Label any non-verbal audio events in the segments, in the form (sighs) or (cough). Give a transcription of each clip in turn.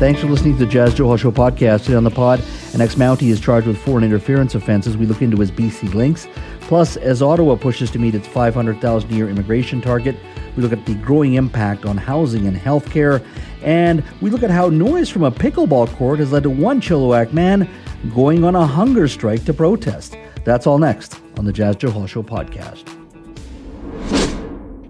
Thanks for listening to the Jas Johal Show podcast. Today on the pod, an ex-Mountie is charged with foreign interference offenses. We look into his BC links. Plus, as Ottawa pushes to meet its 500,000 year immigration target, we look at the growing impact on housing and healthcare. And we look at how noise from a pickleball court has led to one Chilliwack man going on a hunger strike to protest. That's all next on the Jas Johal Show podcast.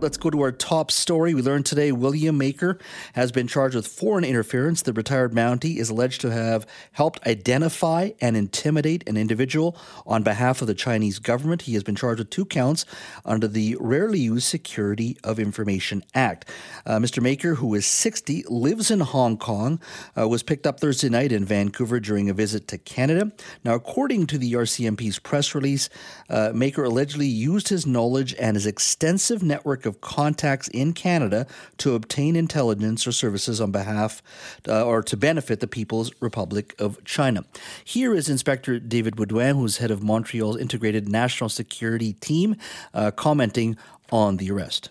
Let's go to our top story. We learned today William Majcher has been charged with foreign interference. The retired Mountie is alleged to have helped identify and intimidate an individual on behalf of the Chinese government. He has been charged with two counts under the Rarely Used Security of Information Act. Uh, Mr. Majcher, who is 60, lives in Hong Kong, uh, was picked up Thursday night in Vancouver during a visit to Canada. Now, according to the RCMP's press release, uh, Majcher allegedly used his knowledge and his extensive network of of contacts in Canada to obtain intelligence or services on behalf uh, or to benefit the People's Republic of China. Here is Inspector David Baudouin, who's head of Montreal's Integrated National Security Team, uh, commenting on the arrest.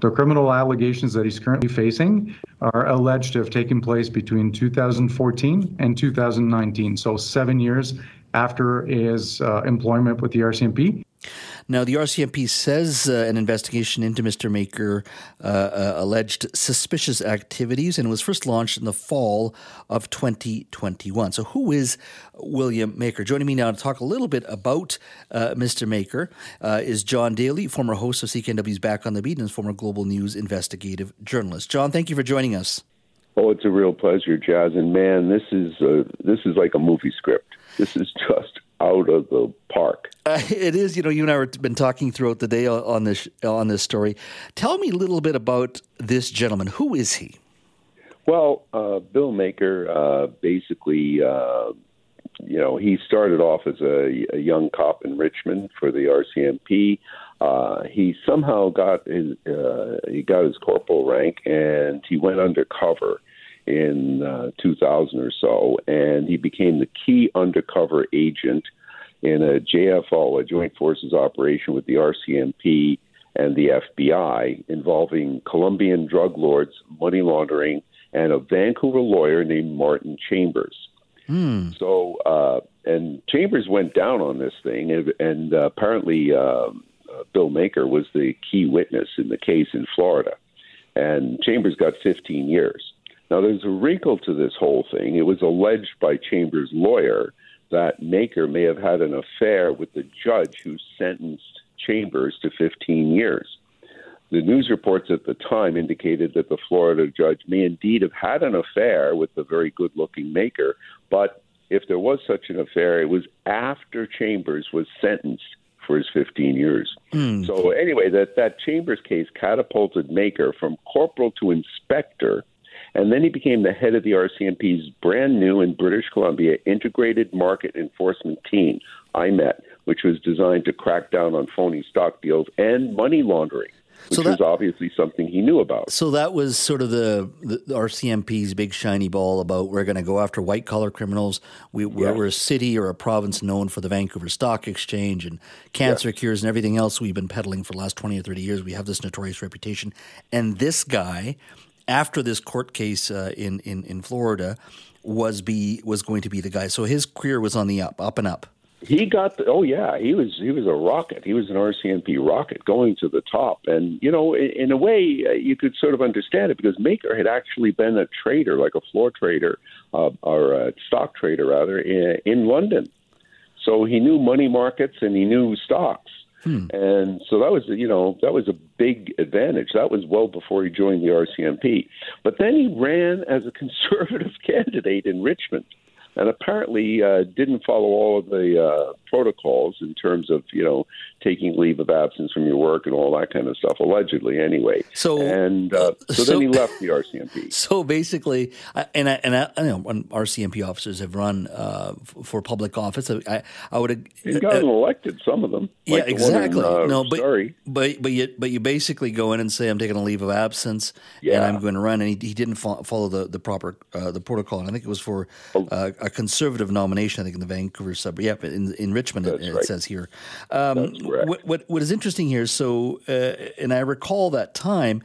The criminal allegations that he's currently facing are alleged to have taken place between 2014 and 2019, so seven years after his uh, employment with the RCMP. Now, the RCMP says uh, an investigation into Mr. Majcher uh, uh, alleged suspicious activities and was first launched in the fall of 2021. So, who is William Majcher? Joining me now to talk a little bit about uh, Mr. Majcher uh, is John Daly, former host of CKNW's Back on the Beat and former Global News investigative journalist. John, thank you for joining us. Oh, it's a real pleasure, Jas. And man, this is uh, this is like a movie script. This is (laughs) just out of the park. Uh, (laughs) it is. You know, you and I have been talking throughout the day on this on this story. Tell me a little bit about this gentleman. Who is he? Well, uh, Bill Majcher, uh, basically, uh, you know, he started off as a, a, young cop in Richmond for the RCMP. Uh, he somehow got his uh, he got his corporal rank, and he went undercover in uh, 2000 or so, and he became the key undercover agent in a JFO, a Joint Forces operation with the RCMP and the FBI involving Colombian drug lords, money laundering, and a Vancouver lawyer named Martin Chambers. Hmm. So, uh, and Chambers went down on this thing, and, and uh, apparently uh, Bill Majcher was the key witness in the case in Florida. And Chambers got 15 years. Now, there's a wrinkle to this whole thing. It was alleged by Chambers' lawyer that Majcher may have had an affair with the judge who sentenced Chambers to 15 years. The news reports at the time indicated that the Florida judge may indeed have had an affair with the very good looking Majcher, but if there was such an affair, it was after Chambers was sentenced for his 15 years. Mm. So, anyway, that, that Chambers case catapulted Majcher from corporal to inspector and then he became the head of the RCMP's brand new in British Columbia Integrated Market Enforcement Team, IMET, which was designed to crack down on phony stock deals and money laundering. Which so that, was obviously something he knew about. So that was sort of the, the RCMP's big shiny ball about we're going to go after white collar criminals. We, are yes. a city or a province known for the Vancouver Stock Exchange and cancer yes. cures and everything else we've been peddling for the last 20 or 30 years. We have this notorious reputation. And this guy after this court case uh, in, in in Florida was be was going to be the guy. So his career was on the up, up and up. He got the, oh yeah, he was he was a rocket. He was an RCMP rocket going to the top. And you know, in, in a way, uh, you could sort of understand it because Majcher had actually been a trader, like a floor trader uh, or a stock trader rather, in, in London. So he knew money markets and he knew stocks. Hmm. And so that was, you know, that was a big advantage. That was well before he joined the RCMP. But then he ran as a (laughs) conservative candidate in Richmond and apparently uh, didn't follow all of the uh, protocols in terms of you know taking leave of absence from your work and all that kind of stuff. Allegedly, anyway. So and uh, so, so, then he left the RCMP. (laughs) So basically, and I, and I, I know when RCMP officers have run uh, for public office, I I would he got uh, elected. Some of them, like yeah, exactly. In, uh, no, but sorry. but but you but you basically go in and say I'm taking a leave of absence yeah. and I'm going to run, and he, he didn't fo- follow the the proper the protocol. And I think it was for oh. A conservative nomination. I think in the Vancouver suburb. Yeah, in in Richmond it, it, says here. Um, what, what, what is interesting here? So, uh, and I recall that time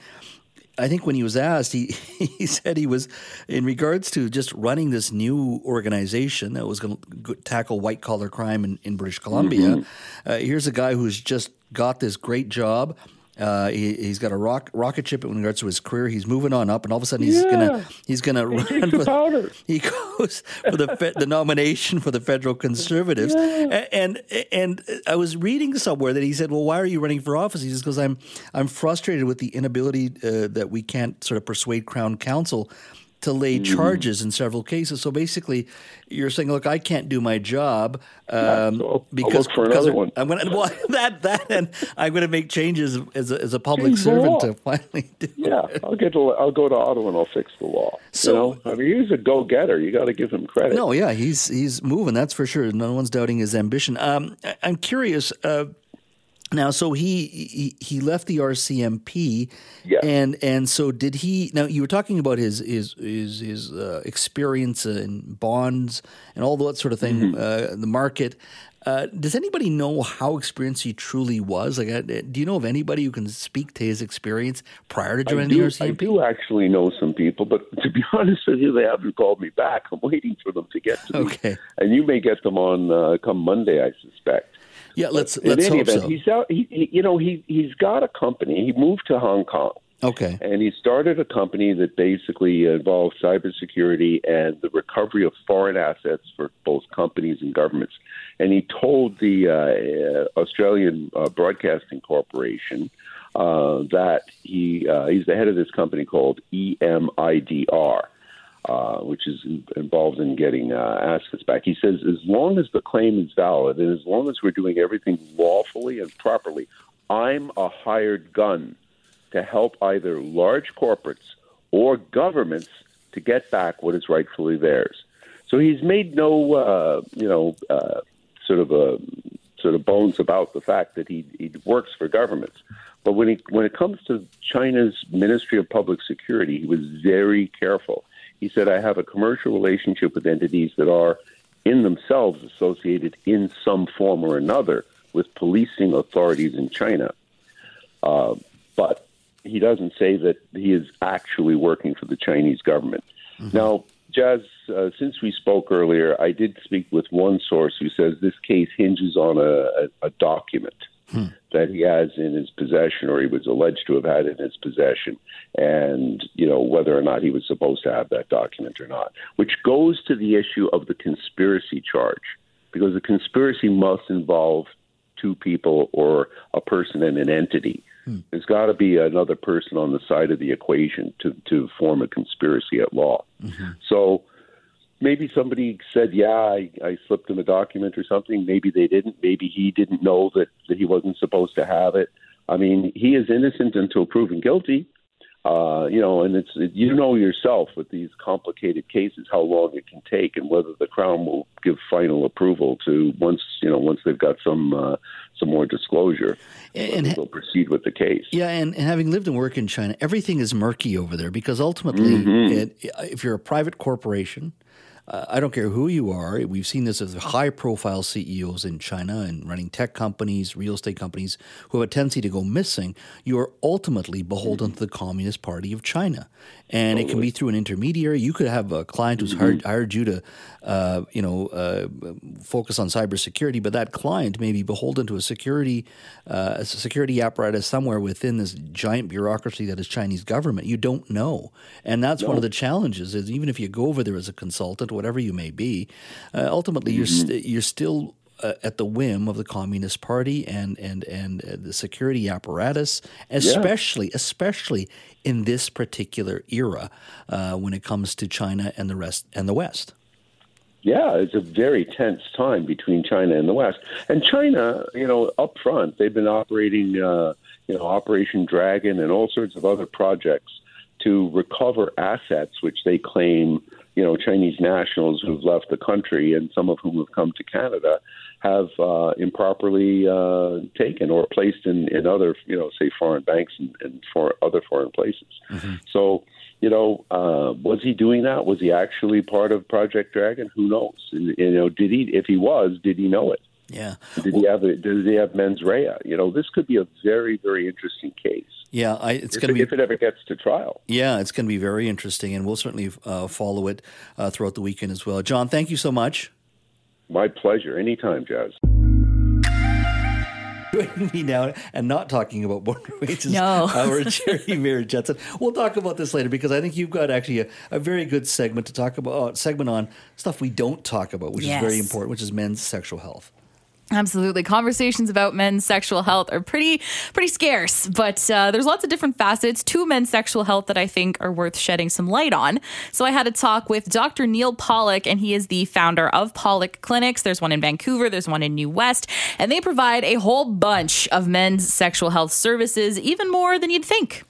I think when he was asked, he (laughs) he said he was in regards to just running this new organization that was going to tackle white collar crime in, in British Columbia. Mm-hmm. Uh, here's a guy who's just got this great job. Uh, he, has got a rock, rocket ship in regards to his career. He's moving on up, and all of a sudden he's yeah. gonna he's gonna run for (laughs) he goes for the fe- the nomination for the federal conservatives. Yeah. And, and and I was reading somewhere that he said, "Well, why are you running for office?" He says, "Because I'm I'm frustrated with the inability uh, that we can't sort of persuade Crown Counsel." To lay mm. charges in several cases. So basically, you're saying, "Look, I can't do my job um, yeah, so because, because I'm going (laughs) to well, that that and I'm going to make changes as a, as a public Change servant to finally do. Yeah, it. I'll get to, I'll go to Ottawa and I'll fix the law. So you know? I mean, he's a go getter. You got to give him credit. No, yeah, he's he's moving. That's for sure. No one's doubting his ambition. Um, I, am curious. Uh, now, so he, he he left the RCMP, yeah. and and so did he? Now you were talking about his his his, his uh, experience in bonds and all that sort of thing, mm-hmm. uh, the market. Uh, does anybody know how experienced he truly was? Like, uh, do you know of anybody who can speak to his experience prior to joining do, the RCMP? I do actually know some people, but to be (laughs) honest with you, they haven't called me back. I'm waiting for them to get to me. Okay. And you may get them on uh, come Monday, I suspect. Yeah, let's but let's in any hope event, so. He's out. He, you know, he he's got a company. He moved to Hong Kong. Okay. And he started a company that basically involved cybersecurity and the recovery of foreign assets for both companies and governments. And he told the uh, Australian uh, Broadcasting Corporation uh, that he uh, he's the head of this company called EMIDR uh, which is involved in getting uh, assets back. He says as long as the claim is valid and as long as we're doing everything lawfully and properly, I'm a hired gun to help either large corporates or governments to get back what is rightfully theirs. So he's made no, uh, you know, uh, sort of a sort of bones about the fact that he he works for governments. But when he when it comes to China's Ministry of Public Security, he was very careful. He said, I have a commercial relationship with entities that are in themselves associated in some form or another with policing authorities in China. Uh, but he doesn't say that he is actually working for the Chinese government. Mm-hmm. Now, Jas, uh, since we spoke earlier, I did speak with one source who says this case hinges on a, a, a document hmm. that he has in his possession, or he was alleged to have had in his possession, and you know whether or not he was supposed to have that document or not, which goes to the issue of the conspiracy charge, because the conspiracy must involve two people or a person and an entity. Hmm. There's got to be another person on the side of the equation to, to form a conspiracy at law. Mm-hmm. So maybe somebody said, "Yeah, I, I slipped him a document or something." Maybe they didn't. Maybe he didn't know that that he wasn't supposed to have it. I mean, he is innocent until proven guilty. Uh, you know, and it's you know yourself with these complicated cases how long it can take, and whether the crown will give final approval to once you know once they've got some uh, some more disclosure, and they'll proceed with the case. Yeah, and, and having lived and worked in China, everything is murky over there because ultimately, mm-hmm. it, if you're a private corporation, uh, I don't care who you are. We've seen this as high profile CEOs in China and running tech companies, real estate companies who have a tendency to go missing. You are ultimately beholden to the Communist Party of China. And totally. it can be through an intermediary. You could have a client who's mm-hmm. hired, hired, you to, uh, you know, uh, focus on cybersecurity, but that client may be beholden to a security, uh, a security apparatus somewhere within this giant bureaucracy that is Chinese government. You don't know, and that's no. one of the challenges. Is even if you go over there as a consultant whatever you may be, uh, ultimately mm-hmm. you're you st- you're still uh, at the whim of the Communist Party and and and uh, the security apparatus, especially yeah. especially in this particular era uh, when it comes to China and the rest and the West. Yeah, it's a very tense time between China and the West. And China, you know, up front, they've been operating, uh, you know, Operation Dragon and all sorts of other projects to recover assets which they claim you know, Chinese nationals who've left the country and some of whom have come to Canada have uh, improperly uh, taken or placed in, in other, you know, say foreign banks and, and for other foreign places. Mm-hmm. So, you know, uh, was he doing that? Was he actually part of Project Dragon? Who knows? And, you know, did he? If he was, did he know it? Yeah. Did he have? A, did he have mens rea? You know, this could be a very, very interesting case. Yeah, I, it's going to be if it ever gets to trial. Yeah, it's going to be very interesting, and we'll certainly uh, follow it uh, throughout the weekend as well. John, thank you so much. My pleasure. Anytime, Jas. (laughs) Joining me now and not talking about border wages. No. (laughs) our (laughs) Geri Mayer-Judson. We'll talk about this later because I think you've got actually a, a very good segment to talk about. Uh, segment on stuff we don't talk about, which Yes. is very important, which is men's sexual health. Absolutely. Conversations about men's sexual health are pretty pretty scarce, but uh, there's lots of different facets to men's sexual health that I think are worth shedding some light on. So I had a talk with Dr. Neil Pollock, and he is the founder of Pollock Clinics. There's one in Vancouver, there's one in New West, and they provide a whole bunch of men's sexual health services, even more than you'd think.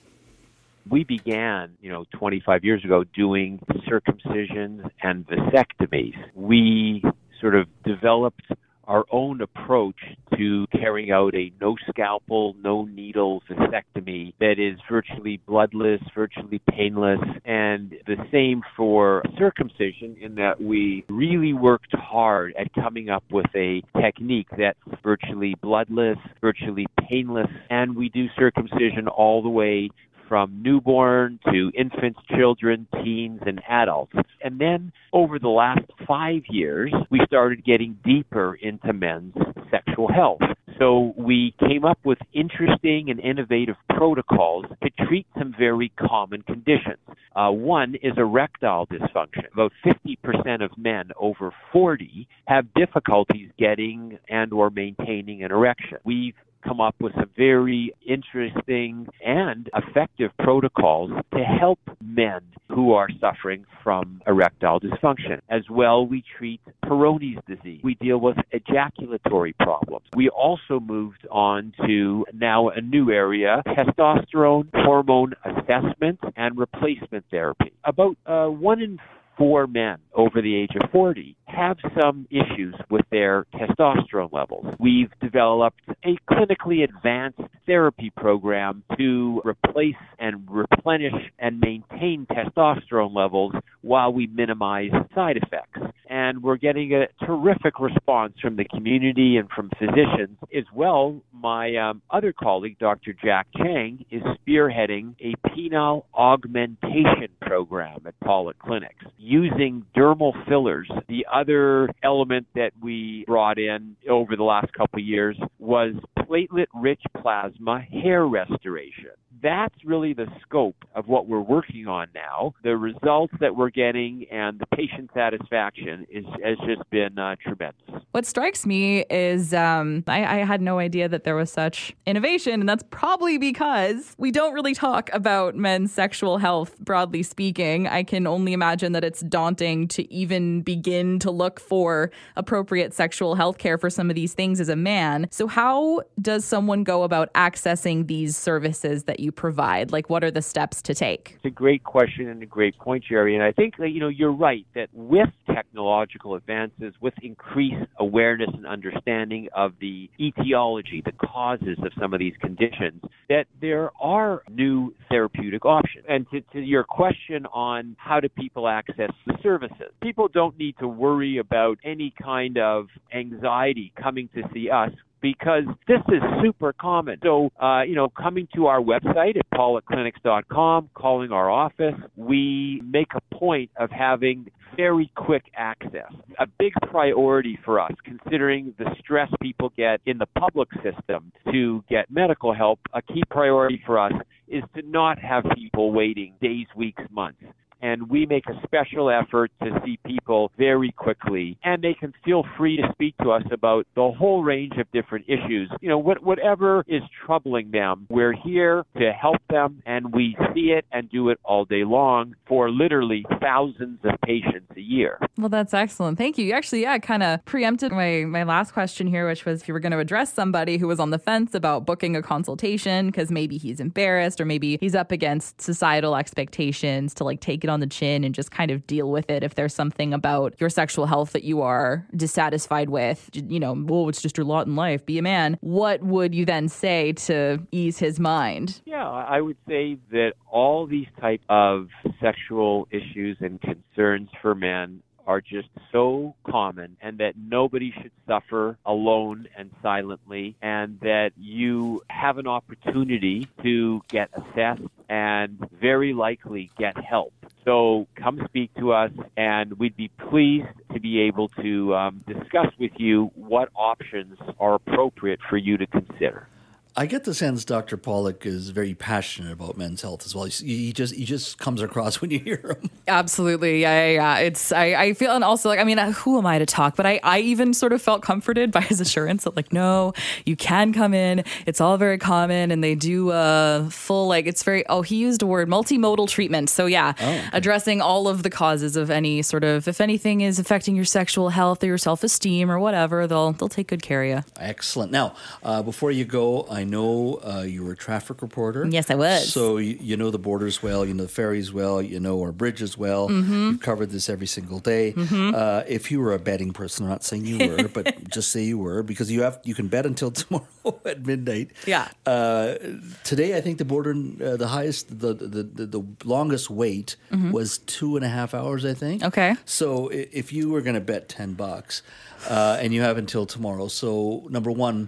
we began, you know, 25 years ago doing circumcisions and vasectomies. We sort of developed our own approach to carrying out a no scalpel, no needle vasectomy that is virtually bloodless, virtually painless, and the same for circumcision in that we really worked hard at coming up with a technique that's virtually bloodless, virtually painless, and we do circumcision all the way from newborn to infants, children, teens, and adults. And then over the last five years, we started getting deeper into men's sexual health. So we came up with interesting and innovative protocols to treat some very common conditions. Uh, one is erectile dysfunction. About 50% of men over 40 have difficulties getting and or maintaining an erection. We've come up with some very interesting and effective protocols to help men who are suffering from erectile dysfunction. As well, we treat Peyronie's disease. We deal with ejaculatory problems. We also moved on to now a new area, testosterone hormone assessment and replacement therapy. About uh, one in four men over the age of 40 have some issues with their testosterone levels. We've developed a clinically advanced therapy program to replace and replenish and maintain testosterone levels while we minimize side effects. And we're getting a terrific response from the community and from physicians. As well, my um, other colleague, Dr. Jack Chang, is spearheading a penile augmentation program at Pollock Clinics using dermal fillers. The other element that we brought in over the last couple of years was platelet rich plasma hair restoration. That's really the scope of what we're working on now. The results that we're getting and the patient satisfaction is, has just been uh, tremendous. What strikes me is um, I, I had no idea that there was such innovation, and that's probably because we don't really talk about men's sexual health, broadly speaking. I can only imagine that it's daunting to even begin to look for appropriate sexual health care for some of these things as a man. So, how does someone go about accessing these services that you provide? Like, what are the steps to take? It's a great question and a great point, Geri. And I think that, you know, you're right that with technological advances, with increased awareness and understanding of the etiology, the causes of some of these conditions, that there are new therapeutic options. And to, to your question on how do people access the services, people don't need to worry about any kind of anxiety coming to see us because this is super common. So, uh, you know, coming to our website at pollockclinics.com, calling our office, we make a point of having very quick access. A big priority for us, considering the stress people get in the public system to get medical help, a key priority for us is to not have people waiting days, weeks, months and we make a special effort to see people very quickly and they can feel free to speak to us about the whole range of different issues you know what, whatever is troubling them we're here to help them and we see it and do it all day long for literally thousands of patients a year Well, that's excellent. Thank you. Actually, yeah, kind of preempted my, my last question here, which was if you were going to address somebody who was on the fence about booking a consultation because maybe he's embarrassed or maybe he's up against societal expectations to like take it on the chin and just kind of deal with it if there's something about your sexual health that you are dissatisfied with. You know, well, it's just your lot in life. Be a man. What would you then say to ease his mind? Yeah, I would say that all these type of sexual issues and concerns for men are just so common and that nobody should suffer alone and silently and that you have an opportunity to get assessed and very likely get help. So come speak to us, and we'd be pleased to be able to um, discuss with you what options are appropriate for you to consider. I get the sense Dr. Pollock is very passionate about men's health as well. He just he just comes across (laughs) when you hear him. Absolutely, yeah, yeah. yeah. It's I, I feel and also like I mean, uh, who am I to talk? But I I even sort of felt comforted by his (laughs) assurance that like no, you can come in. It's all very common, and they do a full like it's very oh he used a word multimodal treatment. So yeah, oh, okay. addressing all of the causes of any sort of if anything is affecting your sexual health or your self esteem or whatever, they'll they'll take good care of you. Excellent. Now, uh, before you go, I I know uh, you were a traffic reporter. Yes, I was. So you, you, know the borders well, you know the ferries well, you know our bridges well. Mm-hmm. You've covered this every single day. Mm-hmm. Uh, if you were a betting person, I'm not saying you were, but (laughs) just say you were, because you have you can bet until (laughs) tomorrow at midnight. Yeah. Uh, today, I think the border, uh, the highest, the the, the, the longest wait mm-hmm. was two and a half hours. I think. Okay. So if you were going to bet ten bucks, uh, and you have until tomorrow, so number one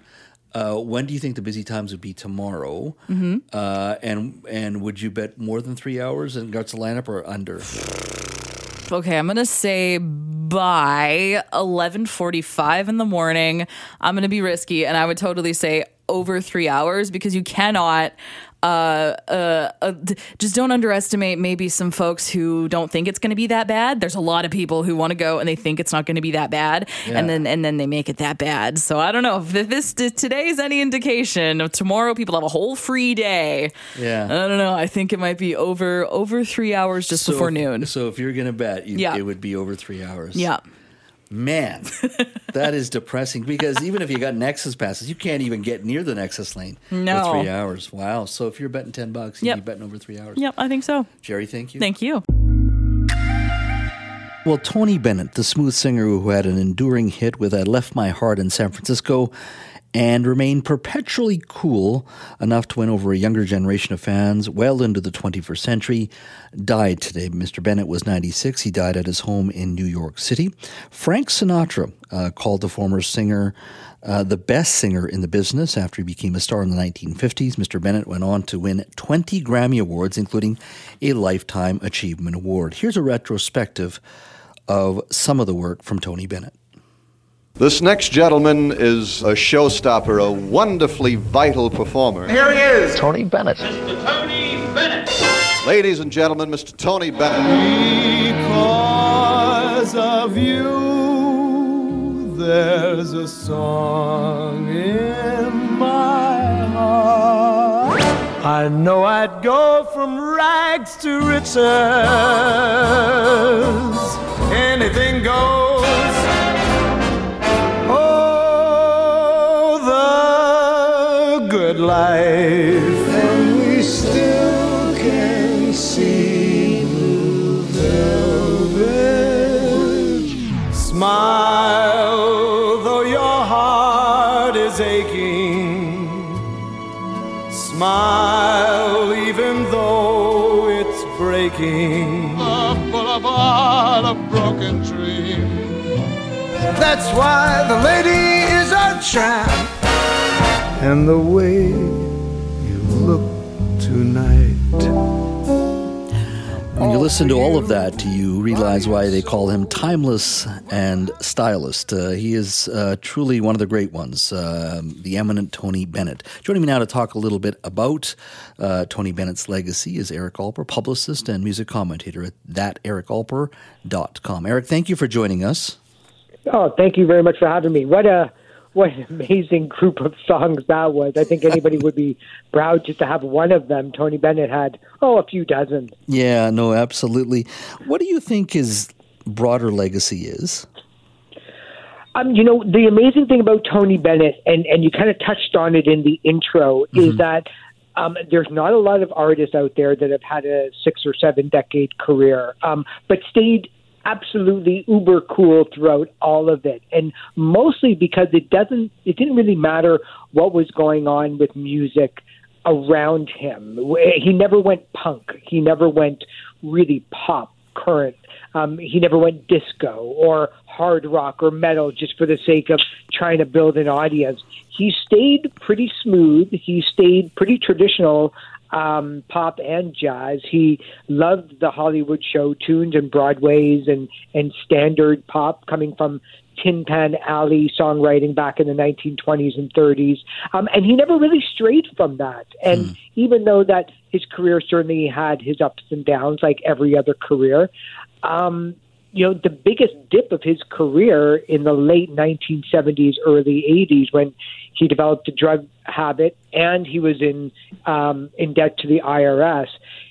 uh, when do you think the busy times would be tomorrow? Mm-hmm. Uh, and and would you bet more than three hours in regards to lineup or under? (sighs) Okay, I'm gonna say by 11:45 in the morning. I'm gonna be risky, and I would totally say over three hours because you cannot uh, uh, just don't underestimate maybe some folks who don't think it's going to be that bad. There's a lot of people who want to go and they think it's not going to be that bad, yeah. and then and then they make it that bad. So I don't know if this today is any indication. Of tomorrow, people have a whole free day. Yeah, I don't know. I think it might be over over three hours just so before if, noon. So if you're going to bet, you, yeah. it would be over three hours. Yeah. Man, that is depressing because even if you got Nexus passes, you can't even get near the Nexus lane no. for three hours. Wow. So if you're betting 10 bucks, you'd yep. be betting over three hours. Yep, I think so. Geri, thank you. Thank you. Well, Tony Bennett, the smooth singer who had an enduring hit with I Left My Heart in San Francisco, and remained perpetually cool enough to win over a younger generation of fans well into the 21st century, died today. Mr. Bennett was 96. He died at his home in New York City. Frank Sinatra uh, called the former singer uh, the best singer in the business after he became a star in the 1950s. Mr. Bennett went on to win 20 Grammy Awards, including a Lifetime Achievement Award. Here's a retrospective of some of the work from Tony Bennett. This next gentleman is a showstopper, a wonderfully vital performer. Here he is, Tony Bennett. Mr. Tony Bennett. Ladies and gentlemen, Mr. Tony Bennett. Because of you, there's a song in my heart. I know I'd go from rags to riches. Anything goes. Life, and we still can see blue velvet. Smile, though your heart is aching. Smile, even though it's breaking. A boulevard of broken dreams. That's why the lady is a tramp and the way you look tonight. When you listen to all of that, you realize why they call him timeless and stylist. Uh, he is uh, truly one of the great ones, uh, the eminent Tony Bennett. Joining me now to talk a little bit about uh, Tony Bennett's legacy is Eric Alper, publicist and music commentator at thatericalper.com. Eric, thank you for joining us. Oh, thank you very much for having me. What a what an amazing group of songs that was. I think anybody would be proud just to have one of them. Tony Bennett had, oh, a few dozen. Yeah, no, absolutely. What do you think his broader legacy is? Um, you know, the amazing thing about Tony Bennett, and, and you kind of touched on it in the intro, mm-hmm. is that um, there's not a lot of artists out there that have had a six or seven decade career, um, but stayed absolutely uber cool throughout all of it and mostly because it doesn't it didn't really matter what was going on with music around him he never went punk he never went really pop current. Um, he never went disco or hard rock or metal just for the sake of trying to build an audience. He stayed pretty smooth. He stayed pretty traditional um, pop and jazz. He loved the Hollywood show tunes and Broadways and, and standard pop coming from Tin Pan Alley songwriting back in the 1920s and 30s. Um, and he never really strayed from that. And mm. even though that his career certainly had his ups and downs like every other career, um, you know, the biggest dip of his career in the late 1970s, early 80s, when he developed a drug habit and he was in um, in debt to the IRS.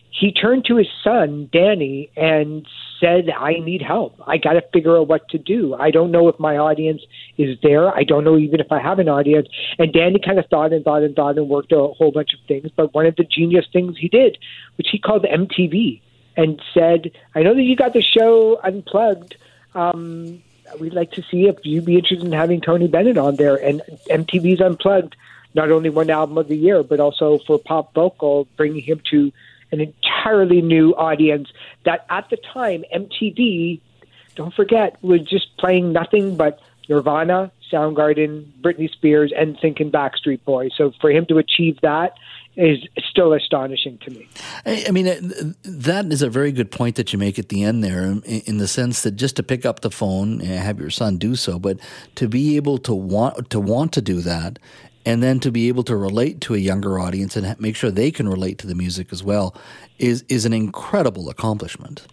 He turned to his son Danny and said, "I need help. I got to figure out what to do. I don't know if my audience is there. I don't know even if I have an audience." And Danny kind of thought and thought and thought and worked a whole bunch of things. But one of the genius things he did, which he called MTV and said, I know that you got the show unplugged. Um, we'd like to see if you'd be interested in having Tony Bennett on there. And MTV's Unplugged not only won album of the year, but also for pop vocal, bringing him to an entirely new audience that at the time MTV, don't forget, was just playing nothing but Nirvana, Soundgarden, Britney Spears, and thinking Backstreet Boys. So for him to achieve that is still astonishing to me. I mean, uh, that is a very good point that you make at the end there, in the sense that just to pick up the phone and have your son do so, but to be able to want to want to do that, and then to be able to relate to a younger audience and make sure they can relate to the music as well, is is an incredible accomplishment.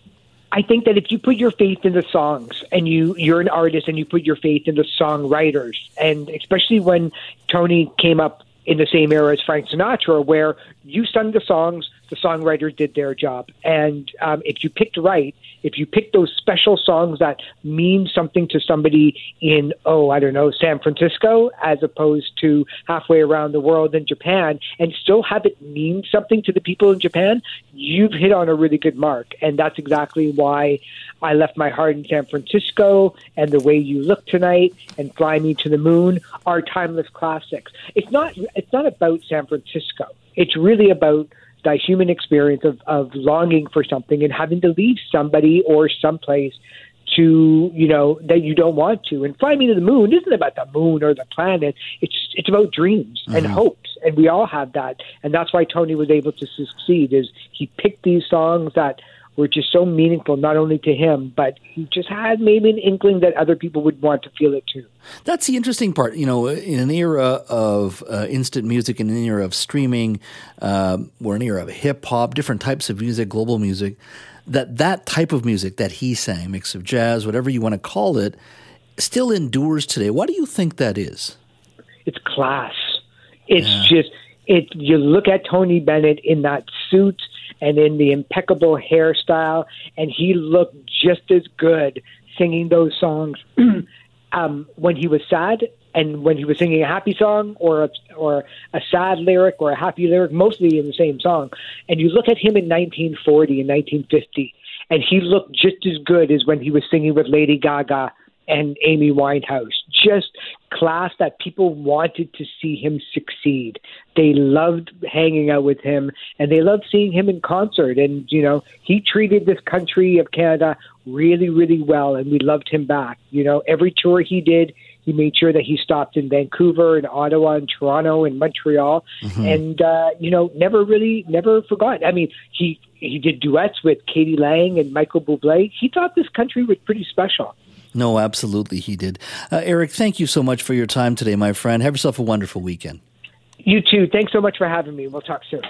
I think that if you put your faith in the songs and you you're an artist and you put your faith in the songwriters and especially when Tony came up in the same era as Frank Sinatra, where you sung the songs, the songwriters did their job. And um, if you picked right, if you pick those special songs that mean something to somebody in, oh, I don't know, San Francisco, as opposed to halfway around the world in Japan, and still have it mean something to the people in Japan, you've hit on a really good mark. And that's exactly why I left my heart in San Francisco and the way you look tonight and fly me to the moon are timeless classics. It's not, it's not about San Francisco. It's really about the human experience of, of longing for something and having to leave somebody or someplace to you know that you don't want to. And fly me to the moon isn't about the moon or the planet. It's it's about dreams mm-hmm. and hopes. And we all have that. And that's why tony was able to succeed is he picked these songs that were just so meaningful, not only to him, but he just had maybe an inkling that other people would want to feel it too. That's the interesting part. You know, in an era of uh, instant music, in an era of streaming, uh, or an era of hip hop, different types of music, global music, that that type of music that he sang, mix of jazz, whatever you want to call it, still endures today. What do you think that is? It's class. It's yeah. just it. You look at Tony Bennett in that suit and in the impeccable hairstyle, and he looked just as good singing those songs (clears throat) um, when he was sad and when he was singing a happy song or a, or a sad lyric or a happy lyric, mostly in the same song. And you look at him in 1940 and 1950, and he looked just as good as when he was singing with Lady Gaga and Amy Winehouse. Just class that people wanted to see him succeed. They loved hanging out with him and they loved seeing him in concert. And, you know, he treated this country of Canada really, really well and we loved him back. You know, every tour he did, he made sure that he stopped in Vancouver and Ottawa and Toronto and Montreal mm-hmm. and, uh, you know, never really, never forgot. I mean, he, he did duets with k.d. lang and Michael Bublé. He thought this country was pretty special. No, absolutely, he did. Uh, Eric, thank you so much for your time today, my friend. Have yourself a wonderful weekend. You too. Thanks so much for having me. We'll talk soon.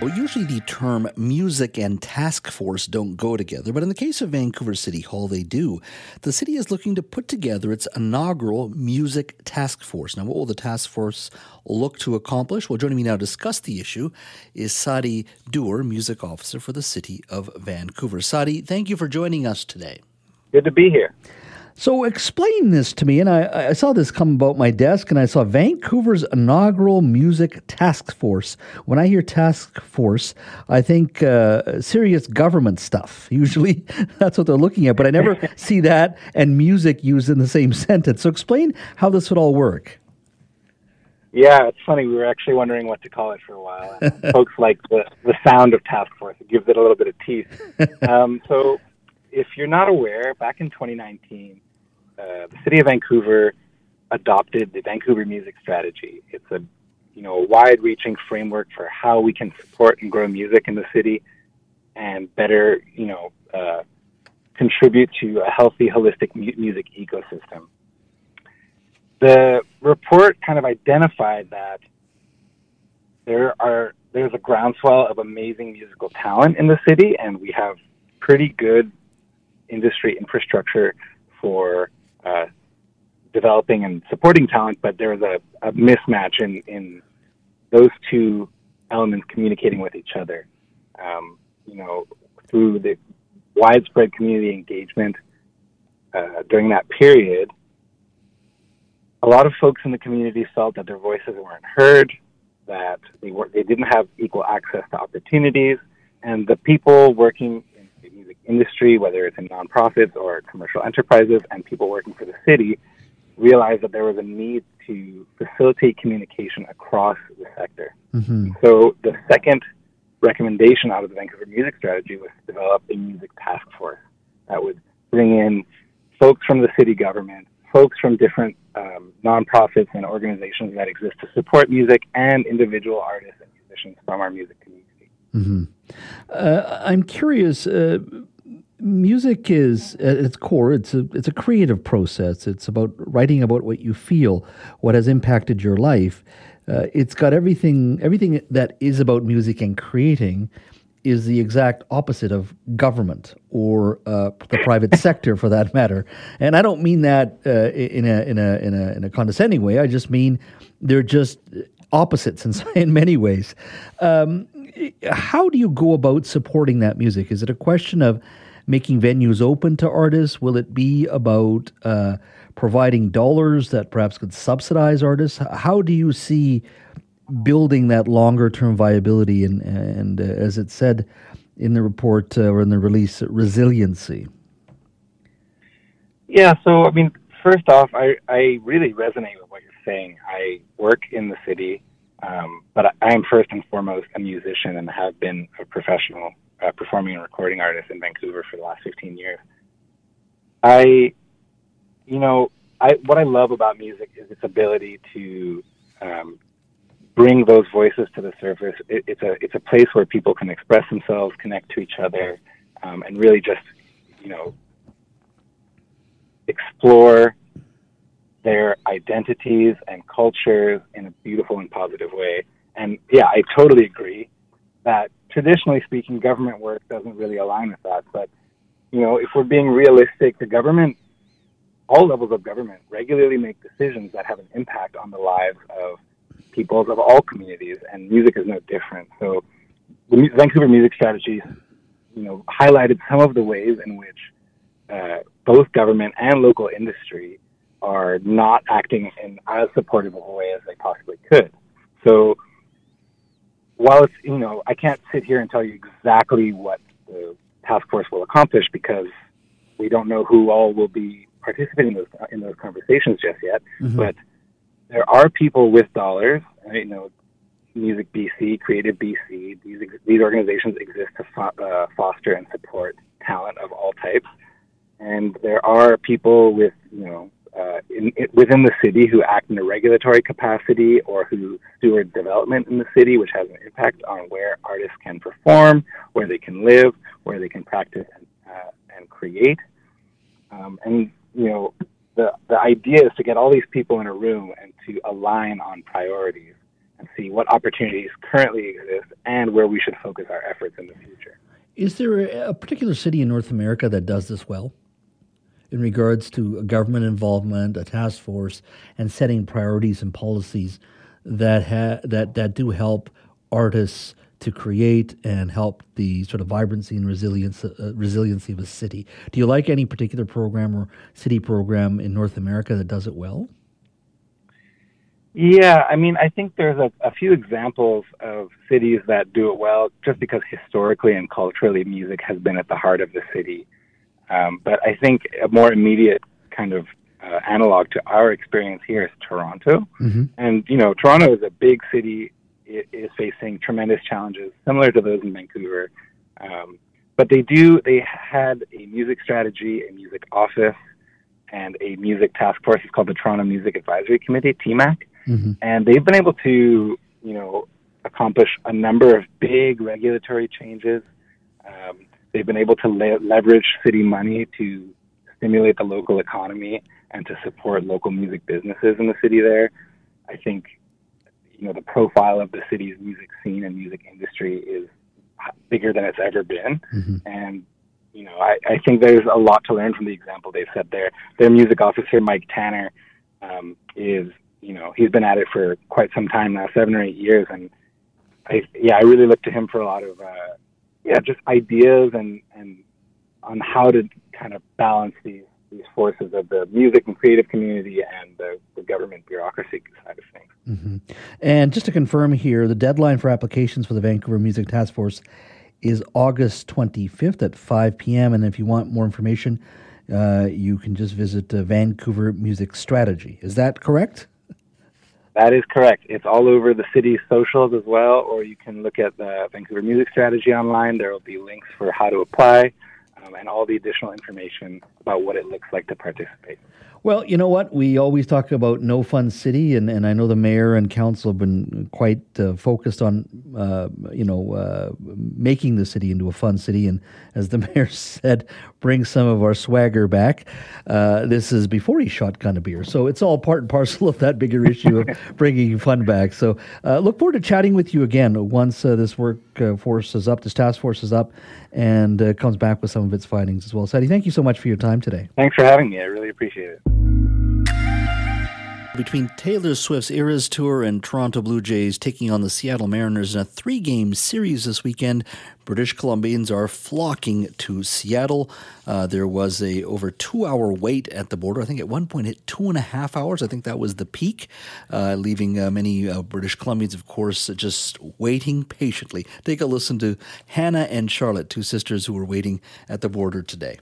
Well, usually the term music and task force don't go together, but in the case of Vancouver City Hall, they do. The city is looking to put together its inaugural music task force. Now, what will the task force look to accomplish? Well, joining me now to discuss the issue is Saadi D'hoore, music officer for the city of Vancouver. Saadi, thank you for joining us today. Good to be here. So explain this to me. And I, I, saw this come about my desk, and I saw Vancouver's inaugural music task force. When I hear task force, I think uh, serious government stuff. (laughs) Usually, that's what they're looking at. But I never (laughs) see that and music used in the same (laughs) sentence. So explain how this would all work. Yeah, it's funny. We were actually wondering what to call it for a while. folks like the, the sound of task force. It gives it a little bit of teeth. Um, so, if you're not aware, back in 2019, uh, the city of Vancouver adopted the Vancouver Music Strategy. It's a you know a wide-reaching framework for how we can support and grow music in the city, and better you know uh, contribute to a healthy, holistic mu- music ecosystem the report kind of identified that there are there's a groundswell of amazing musical talent in the city, and we have pretty good industry infrastructure for uh, developing and supporting talent. But there's a, a mismatch in in those two elements communicating with each other. Um, you know, through the widespread community engagement uh, during that period, a lot of folks in the community felt that their voices weren't heard, that they were they didn't have equal access to opportunities, and the people working industry, whether it's in nonprofits or commercial enterprises, and people working for the city, realized that there was a need to facilitate communication across the sector. Mm-hmm. So the second recommendation out of the Vancouver Music Strategy was to develop a music task force that would bring in folks from the city government, folks from different um, nonprofits and organizations that exist to support music and individual artists and musicians from our music community. Mm-hmm. Uh, I'm curious. Uh, music is at its core. It's a it's a creative process. It's about writing about what you feel, what has impacted your life. Uh, it's got everything everything that is about music and creating is the exact opposite of government or uh, the private (laughs) sector, for that matter. And I don't mean that uh, in a in a in a in a condescending way. I just mean they're just opposites in (laughs) in many ways. Um, how do you go about supporting that music? Is it a question of making venues open to artists? Will it be about uh, providing dollars that perhaps could subsidize artists? How do you see building that longer term viability and, and uh, as it said in the report uh, or in the release, resiliency? Yeah, so I mean, first off, I, I really resonate with what you're saying. I work in the city, um, but I am first and foremost a musician and have been a professional uh, performing and recording artist in Vancouver for the last 15 years. I, you know, I what I love about music is its ability to um, bring those voices to the surface. It, it's a it's a place where people can express themselves, connect to each other, um, and really just you know explore their identities and cultures in a beautiful and positive way. And yeah, I totally agree that traditionally speaking, government work doesn't really align with that. But you know, if we're being realistic, the government, all levels of government, regularly make decisions that have an impact on the lives of peoples of all communities, and music is no different. So the Vancouver Music Strategy, you know, highlighted some of the ways in which uh, both government and local industry are not acting in as supportive of a way as they possibly could. So while it's, you know, I can't sit here and tell you exactly what the task force will accomplish because we don't know who all will be participating in those, in those conversations just yet. Mm-hmm. But there are people with dollars. You know, Music BC, Creative BC. These these organizations exist to fo- uh, foster and support talent of all types, and there are people with you know uh, in, in, within the city who act in a regulatory capacity or who steward development in the city, which has an impact on where artists can perform, where they can live, where they can practice and, uh, and create. Um, and you know, the the idea is to get all these people in a room and to align on priorities and see what opportunities currently exist and where we should focus our efforts in the future. Is there a particular city in North America that does this well? In regards to government involvement, a task force, and setting priorities and policies that ha- that that do help artists to create and help the sort of vibrancy and resilience uh, resiliency of a city. Do you like any particular program or city program in North America that does it well? Yeah, I mean, I think there's a, a few examples of cities that do it well, just because historically and culturally, music has been at the heart of the city. Um, but I think a more immediate kind of uh, analog to our experience here is Toronto. Mm-hmm. And, you know, Toronto is a big city, it is facing tremendous challenges similar to those in Vancouver. Um, but they do, they had a music strategy, a music office, and a music task force. It's called the Toronto Music Advisory Committee, TMAC. Mm-hmm. And they've been able to, you know, accomplish a number of big regulatory changes. Um, they've been able to le- leverage city money to stimulate the local economy and to support local music businesses in the city there. I think, you know, the profile of the city's music scene and music industry is bigger than it's ever been. Mm-hmm. And, you know, I, I think there's a lot to learn from the example they've set there. Their music officer, Mike Tanner, um, is, you know, he's been at it for quite some time now, seven or eight years. And I, yeah, I really look to him for a lot of, uh, yeah, just ideas and, and on how to kind of balance these these forces of the music and creative community and the, the government bureaucracy side of things. Mm-hmm. And just to confirm here, the deadline for applications for the Vancouver Music Task Force is August 25th at 5 p.m. And if you want more information, uh, you can just visit uh, Vancouver Music Strategy. Is that correct? That is correct. It's all over the city's socials as well, or you can look at the Vancouver Music Strategy online. There will be links for how to apply um, and all the additional information about what it looks like to participate. Well, you know what? We always talk about no fun city, and, and I know the mayor and council have been quite uh, focused on, uh, you know, uh, making the city into a fun city. And as the (laughs) mayor said, bring some of our swagger back. Uh, this is before he shotgun a beer, so it's all part and parcel of that bigger issue of (laughs) bringing fun back. So uh, look forward to chatting with you again once uh, this work force is up, this task force is up, and comes back with some of its findings as well. Saadi, thank you so much for your time today. Thanks for having me. I really appreciate it. Between Taylor Swift's Eras Tour and Toronto Blue Jays taking on the Seattle Mariners in a three game series this weekend, British Columbians are flocking to Seattle. Uh, there was a over two hour wait at the border. I think at one point it two and a half hours. I think that was the peak, uh, leaving uh, many uh, British Columbians, of course, just waiting patiently. Take a listen to Hannah and Charlotte, two sisters who were waiting at the border today.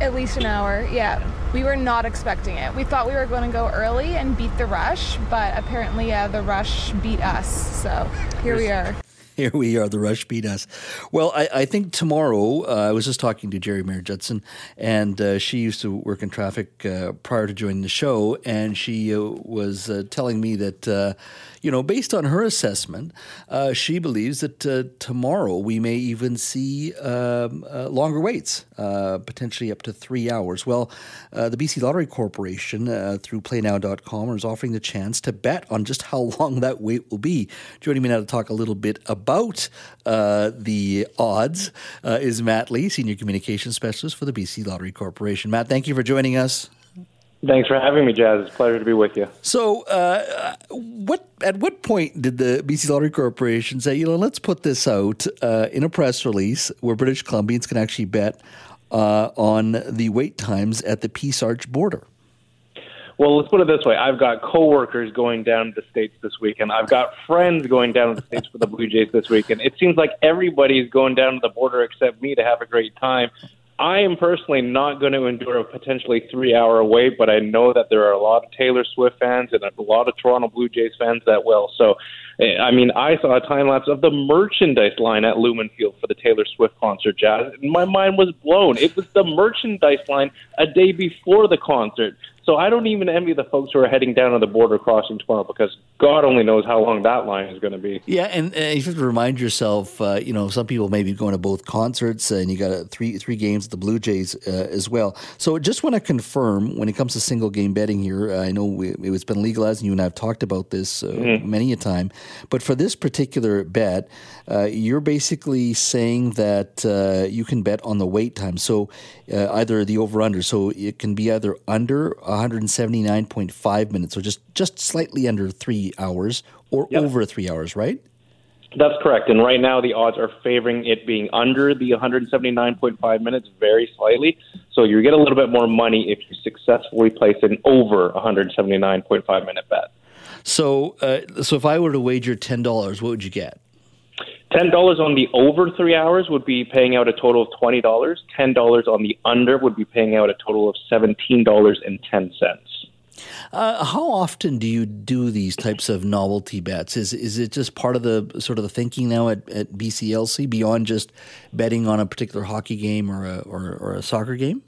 At least an hour, yeah. We were not expecting it. We thought we were going to go early and beat the rush, but apparently uh, the rush beat us. So here we are. (laughs) Here we are. The rush beat us. Well, I, I think tomorrow. Uh, I was just talking to Geri Mayer-Judson, and uh, she used to work in traffic uh, prior to joining the show, and she uh, was uh, telling me that you know, based on her assessment, uh, she believes that uh, tomorrow we may even see um, uh, longer waits, uh, potentially up to three hours. Well, uh, the BC Lottery Corporation, through PlayNow.com, is offering the chance to bet on just how (laughs) long that wait will be. Joining me now to talk a little bit about the odds is Matt Lee, Senior Communications Specialist for the BC Lottery Corporation. Matt, thank you for joining us. Thanks for having me, Jas. It's a pleasure to be with you. So, uh, what at what point did the BC Lottery Corporation say, you know, let's put this out uh, in a press release where British Columbians can actually bet uh, on the wait times at the Peace Arch border? Well, let's put it this way: I've got coworkers going down to the states this weekend. I've got friends going down to the states for the Blue Jays this weekend. It seems like everybody's going down to the border except me to have a great time. I am personally not going to endure a potentially three hour wait, but I know that there are a lot of Taylor Swift fans and a lot of Toronto Blue Jays fans that will. So, I mean, I saw a time lapse of the merchandise line at Lumen Field for the Taylor Swift concert, Jas, and my mind was blown. It was the merchandise line a day before the concert. So I don't even envy the folks who are heading down to the border crossing tomorrow because God only knows how long that line is going to be. Yeah, and, and you have to remind yourself, uh, you know, some people may be going to both concerts, and you got three three games at the Blue Jays uh, as well. So just want to confirm when it comes to single game betting here, I know we, it's been legalized, and you and I have talked about this uh, mm-hmm. many a time. But for this particular bet, uh, you're basically saying that uh, you can bet on the wait time. So either the over under, so it can be either under 179.5 minutes, so just just slightly under three hours, or yep. over three hours, right? That's correct. And right now, the odds are favoring it being under the 179.5 minutes very slightly. So you get a little bit more money if you successfully place an over 179.5 minute bet. So, uh, so if I were to wager ten dollars, what would you get? Ten dollars on the over three hours would be paying out a total of twenty dollars. Ten dollars on the under would be paying out a total of seventeen dollars and ten cents. Uh, how often do you do these types of novelty bets? Is is it just part of the sort of the thinking now at, at BCLC beyond just betting on a particular hockey game or a or, or a soccer game?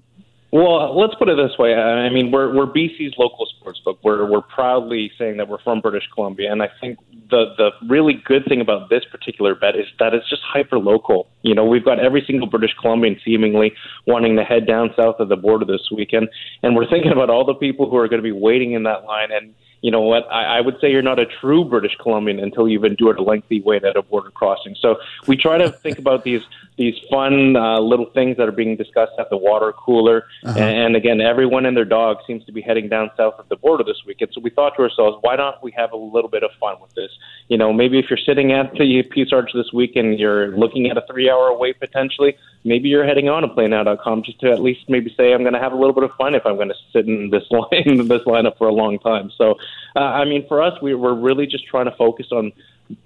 Well, let's put it this way. I mean, we're we're BC's local sports book. We're we're proudly saying that we're from British Columbia, and I think the the really good thing about this particular bet is that it's just hyper local. You know, we've got every single British Columbian seemingly wanting to head down south of the border this weekend, and we're thinking about all the people who are going to be waiting in that line and you know what? I, I would say you're not a true British Columbian until you've endured a lengthy wait at a border crossing. So we try to think about these these fun uh, little things that are being discussed at the water cooler. Uh-huh. And, and again, everyone and their dog seems to be heading down south of the border this weekend. So we thought to ourselves, why don't we have a little bit of fun with this? You know, maybe if you're sitting at the Peace Arch this week and you're looking at a three hour wait potentially, maybe you're heading on to playnow.com just to at least maybe say I'm going to have a little bit of fun if I'm going to sit in this (laughs) line in this lineup for a long time. So, uh, I mean, for us, we, we're really just trying to focus on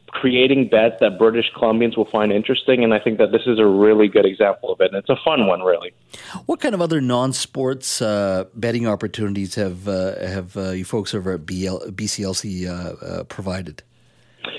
creating bets that British Columbians will find interesting, and I think that this is a really good example of it. And it's a fun one, really. What kind of other non-sports uh, betting opportunities have uh, have uh, you folks over at BL, BCLC uh, uh, provided?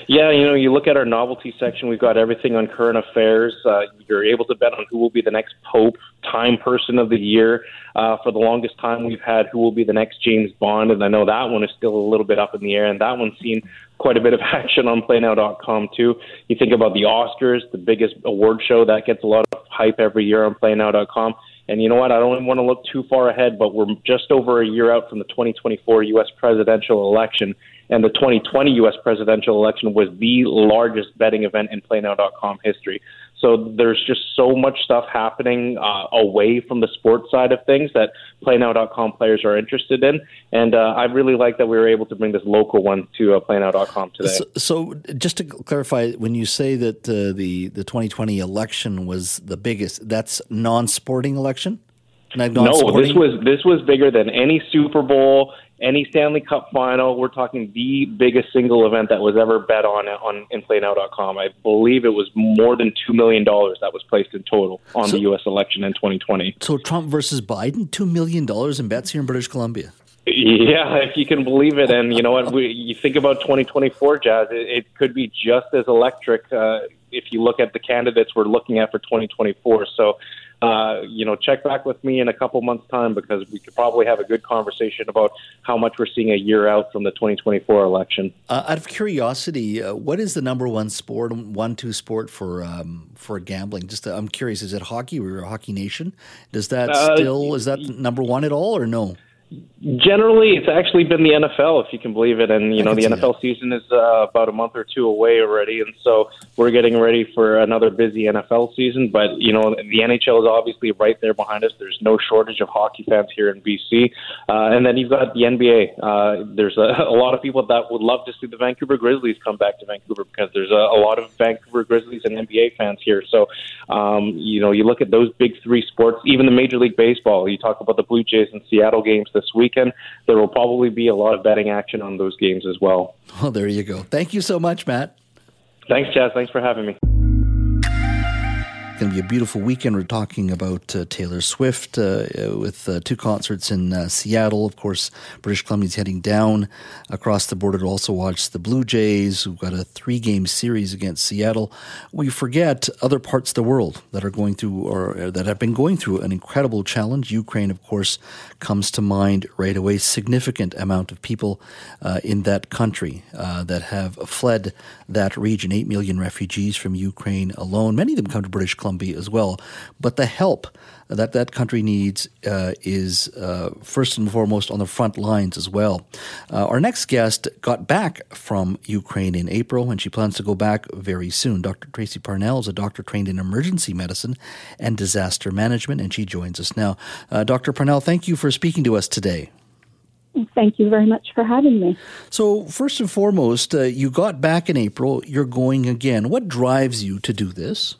Yeah, you know, you look at our novelty section, we've got everything on current affairs. Uh, you're able to bet on who will be the next Pope, Time Person of the Year. Uh, for the longest time, we've had who will be the next James Bond, and I know that one is still a little bit up in the air, and that one's seen quite a bit of (laughs) action on PlayNow.com too. You think about the Oscars, the biggest award show that gets a lot of hype every year on PlayNow.com. And you know what? I don't want to look too far ahead, but we're just over a year out from the 2024 U.S. presidential election and the 2020 U.S. presidential election was the largest betting event in PlayNow.com history. So there's just so much stuff happening uh, away from the sports side of things that PlayNow.com players are interested in, and uh, I really like that we were able to bring this local one to uh, PlayNow.com today. So, so, just to clarify, when you say that uh, the the 2020 election was the biggest, that's non-sporting election. No, this was this was bigger than any Super Bowl, any Stanley Cup final. We're talking the biggest single event that was ever bet on on in PlayNow.com. I believe it was more than two million dollars that was placed in total on so, the U.S. election in 2020. So Trump versus Biden, two million dollars in bets here in British Columbia. Yeah, if you can believe it, and you know what, we, you think about 2024, Jas, it, it could be just as electric uh, if you look at the candidates we're looking at for 2024. So uh, you know, check back with me in a couple months' time because we could probably have a good conversation about how much we're seeing a year out from the 2024 election. Uh, out of curiosity, uh, what is the number one sport, one two sport for um, for gambling? Just uh, I'm curious, is it hockey? We're a hockey nation. Does that uh, still is that number one at all, or no? Generally, it's actually been the NFL, if you can believe it. And you know, the NFL that. season is uh, about a month or two away already, and so we're getting ready for another busy NFL season. But you know, the NHL is obviously right there behind us. There's no shortage of hockey fans here in BC, uh, and then you've got the NBA. Uh, there's a, (laughs) a lot of people that would love to see the Vancouver Grizzlies come back to Vancouver because there's a, a lot of Vancouver Grizzlies and NBA fans here. So, um, you know, you look at those big three sports, even the Major League Baseball. You talk about the Blue Jays and Seattle games this weekend. There will probably be a lot of betting action on those games as well. Well, there you go. Thank you so much, Matt. Thanks, Jas. Thanks for having me going to be a beautiful weekend. We're talking about uh, Taylor Swift uh, with uh, two concerts in uh, Seattle. Of course, British Columbia's heading down across the border to also watch the Blue Jays. We've got a three game series against Seattle. We forget other parts of the world that are going through or uh, that have been going through an incredible challenge. Ukraine, of course, comes to mind right away. Significant amount of people uh, in that country that have fled that region. Eight million refugees from Ukraine alone. Many of them come to British Columbia Columbia as well. But the help that that country needs uh, is uh, first and foremost on the front lines as well. Uh, our next guest got back from Ukraine in April, and she plans to go back very soon. Dr. Tracey Parnell is a doctor trained in emergency medicine and disaster management, and she joins us now. Uh, Dr. Parnell, thank you for speaking to us today. Thank you very much for having me. So, first and foremost, uh, you got back in April. You're going again. What drives you to do this?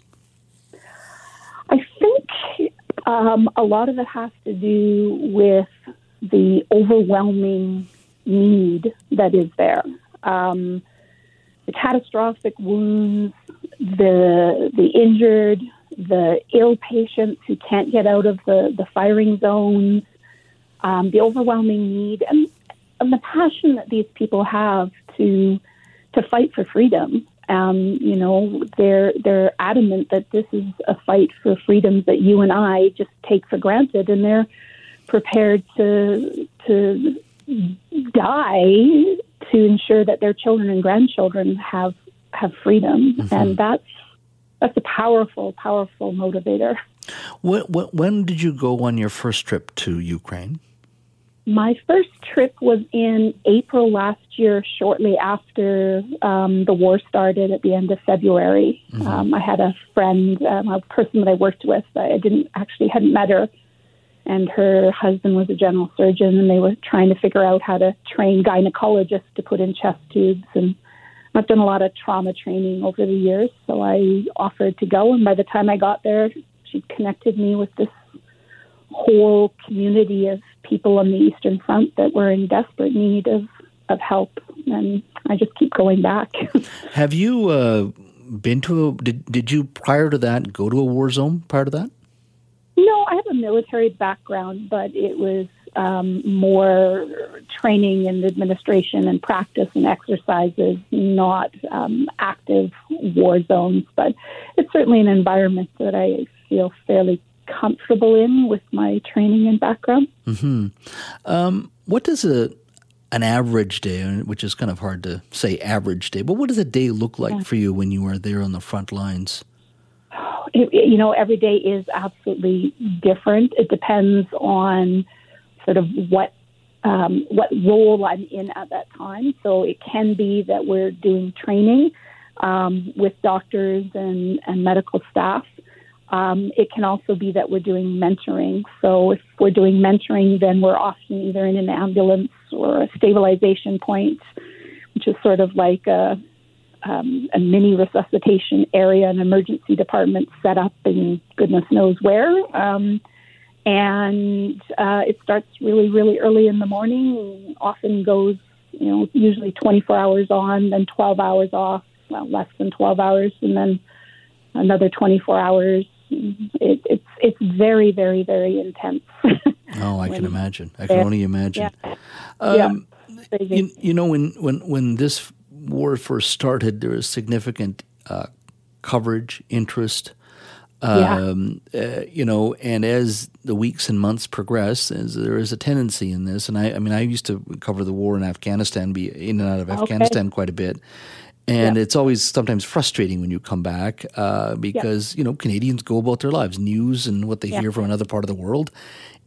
I think um, a lot of it has to do with the overwhelming need that is there. Um, the catastrophic wounds, the the injured, the ill patients who can't get out of the, the firing zones, um, the overwhelming need, and, and the passion that these people have to to fight for freedom. Um, you know, they're they're adamant that this is a fight for freedoms that you and I just take for granted, and they're prepared to to die to ensure that their children and grandchildren have have freedom, mm-hmm. and that's that's a powerful, powerful motivator. When, when did you go on your first trip to Ukraine? My first trip was in April last year, shortly after um, the war started at the end of February. Mm-hmm. Um, I had a friend, um, a person that I worked with. I didn't actually hadn't met her, and her husband was a general surgeon, and they were trying to figure out how to train gynecologists to put in chest tubes. And I've done a lot of trauma training over the years, so I offered to go. And by the time I got there, she'd connected me with this whole community of people on the Eastern Front that were in desperate need of, of help. And I just keep going back. (laughs) Have you uh, been to a, did, did you prior to that go to a war zone prior to that? No, I have a military background, but it was um, more training and administration and practice and exercises, not um, active war zones. But it's certainly an environment that I feel fairly comfortable in with my training and background. Mm-hmm. Um, what does a an average day, which is kind of hard to say average day, but what does a day look like yeah. for you when you are there on the front lines? It, you know, every day is absolutely different. It depends on sort of what um, what role I'm in at that time. So it can be that we're doing training um, with doctors and, and medical staff. Um, it can also be that we're doing mentoring. So if we're doing mentoring, then we're often either in an ambulance or a stabilization point, which is sort of like a, um, a mini resuscitation area, an emergency department set up in goodness knows where. Um, and uh, it starts really, really early in the morning. Often goes, you know, usually 24 hours on, then 12 hours off. Well, less than 12 hours, and then another 24 hours it, it's it's very very very intense. (laughs) oh, I can imagine. I can only imagine. Yeah. Um, yeah. You, you, know, when when when this war first started, there was significant uh, coverage, interest. Um, yeah. uh, you know, and as the weeks and months progress, as there is a tendency in this, and I, I mean, I used to cover the war in Afghanistan, be in and out of okay. Afghanistan quite a bit, and yeah. it's always sometimes frustrating when you come back uh, because, yeah. you know, Canadians go about their lives. News and what they yeah. hear from another part of the world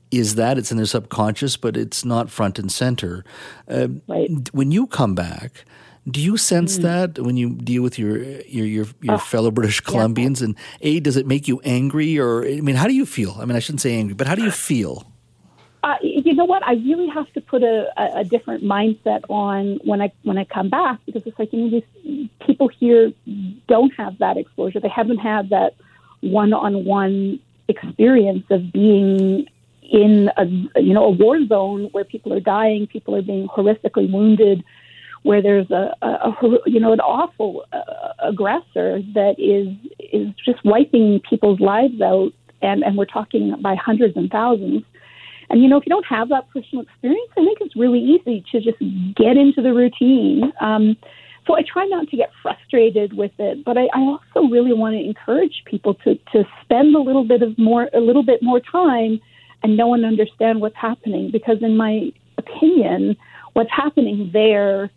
is that it's in their subconscious, but it's not front and center. Uh, right. When you come back, do you sense mm. that when you deal with your your your, your oh, fellow British Columbians? And a, does it make you angry, or I mean, how do you feel? I mean, I shouldn't say angry, but how do you (sighs) feel? Uh, you know what? I really have to put a, a, different mindset on when I when I come back because it's like you know these people here don't have that exposure. They haven't had that one-on-one experience of being in a you know a war zone where people are dying, people are being horrifically wounded, where there's a, a, a you know an awful uh, aggressor that is is just wiping people's lives out, and and we're talking by hundreds and thousands and you know, if you don't have that personal experience, I think it's really easy to just get into the routine. Um, so I try not to get frustrated with it, but I, I also really want to encourage people to to spend a little bit of more a little bit more time and know and understand what's happening. Because in my opinion, what's happening there,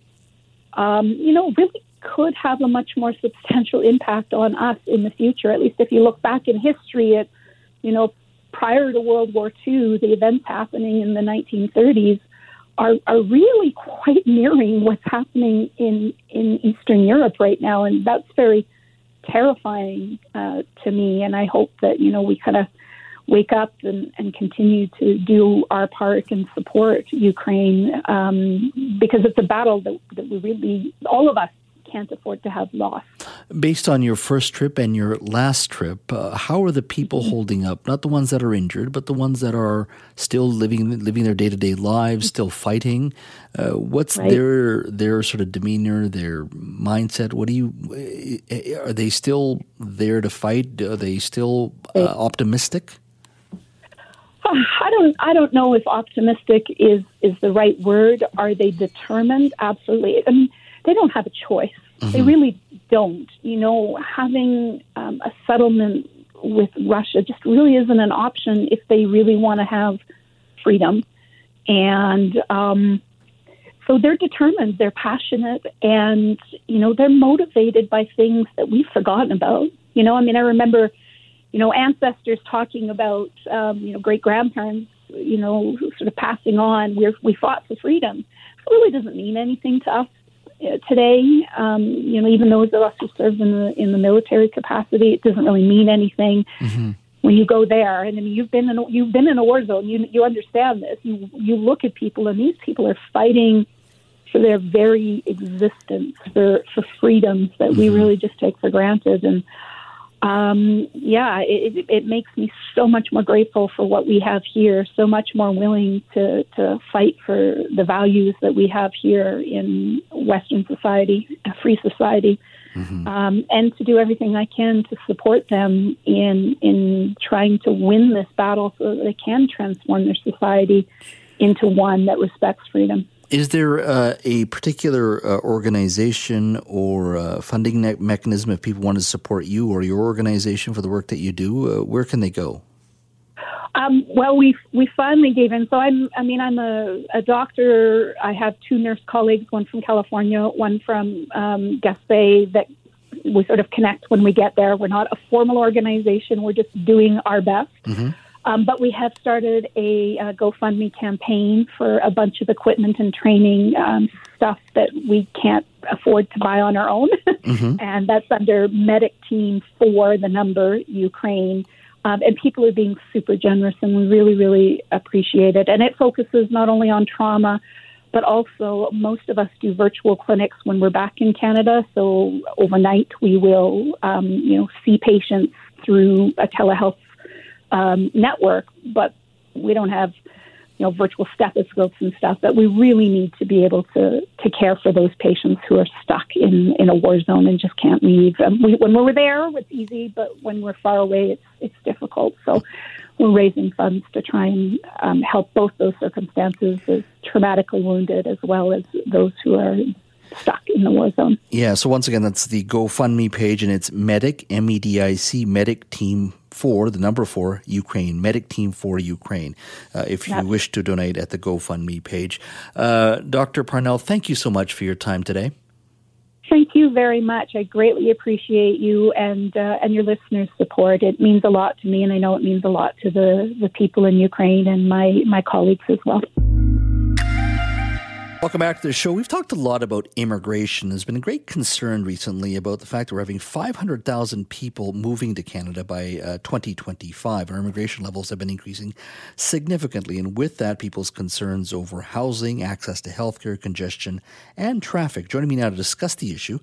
um, you know, really could have a much more substantial impact on us in the future. At least if you look back in history at, you know, prior to World War II, the events happening in the 1930s are, are really quite mirroring what's happening in, in Eastern Europe right now. And that's very terrifying uh, to me. And I hope that, you know, we kind of wake up and, and continue to do our part and support Ukraine um, because it's a battle that, that we really, all of us can't afford to have loss. Based on your first trip and your last trip, uh, how are the people Mm-hmm. holding up? Not the ones that are injured, but the ones that are still living living their day to day lives, still fighting. Uh, what's Right. their their sort of demeanor, their mindset? What do you? uh, Are they still there to fight? Are they still uh, optimistic? (sighs) I don't I don't know if optimistic is is the right word. Are they determined? Absolutely. I mean, they don't have a choice. They really don't. You know, having um, a settlement with Russia just really isn't an option if they really want to have freedom. And um, so they're determined, they're passionate, and you know they're motivated by things that we've forgotten about. You know, I mean, I remember you know, ancestors talking about, um, you know, great grandparents, you know, sort of passing on, we we fought for freedom. It really doesn't mean anything to us today. Um, you know, even those of us who served in the in the military capacity, it doesn't really mean anything when you go there. And I mean, you've been in a, you've been in a war zone. You you understand this. You you look at people, and these people are fighting for their very existence, for for freedoms that we really just take for granted. And um, yeah, it, it, it makes me so much more grateful for what we have here, so much more willing to, to fight for the values that we have here in Western society, a free society, um, and to do everything I can to support them in in trying to win this battle so that they can transform their society into one that respects freedom. Is there uh, a particular uh, organization or uh, funding mechanism if people want to support you or your organization for the work that you do? Uh, where can they go? Um, well, we we finally gave in. So I'm, I mean, I'm a, a doctor. I have two nurse colleagues, one from California, one from um, Gaspé. That we sort of connect when we get there. We're not a formal organization. We're just doing our best. Um, but we have started a, uh GoFundMe campaign for a bunch of equipment and training um, stuff that we can't afford to buy on our own. (laughs) and that's under Medic Team 4, the number, Ukraine. Um, and people are being super generous, and we really, really appreciate it. And it focuses not only on trauma, but also most of us do virtual clinics when we're back in Canada. So overnight, we will, um, you know, see patients through a telehealth um, network, but we don't have you know virtual stethoscopes and stuff. But we really need to be able to to care for those patients who are stuck in in a war zone and just can't leave. Um, we, when we're there, it's easy, but when we're far away, it's it's difficult. So. We're raising funds to try and um, help both those circumstances, as traumatically wounded as well as those who are stuck in the war zone. Yeah, so once again, that's the GoFundMe page, and it's Medic, M E D I C, Medic Team 4, the number 4, Ukraine, Medic Team 4 Ukraine, uh, if you Yep. wish to donate at the GoFundMe page. Uh, Dr. Parnell, thank you so much for your time today. Thank you very much. I greatly appreciate you and uh, and your listeners' support. It means a lot to me, and I know it means a lot to the, the people in Ukraine and my, my colleagues as well. Welcome back to the show. We've talked a lot about immigration. There's been a great concern recently about the fact that we're having 500,000 people moving to Canada by uh, 2025. Our immigration levels have been increasing significantly, and with that, people's concerns over housing, access to healthcare, congestion, and traffic. Joining me now to discuss the issue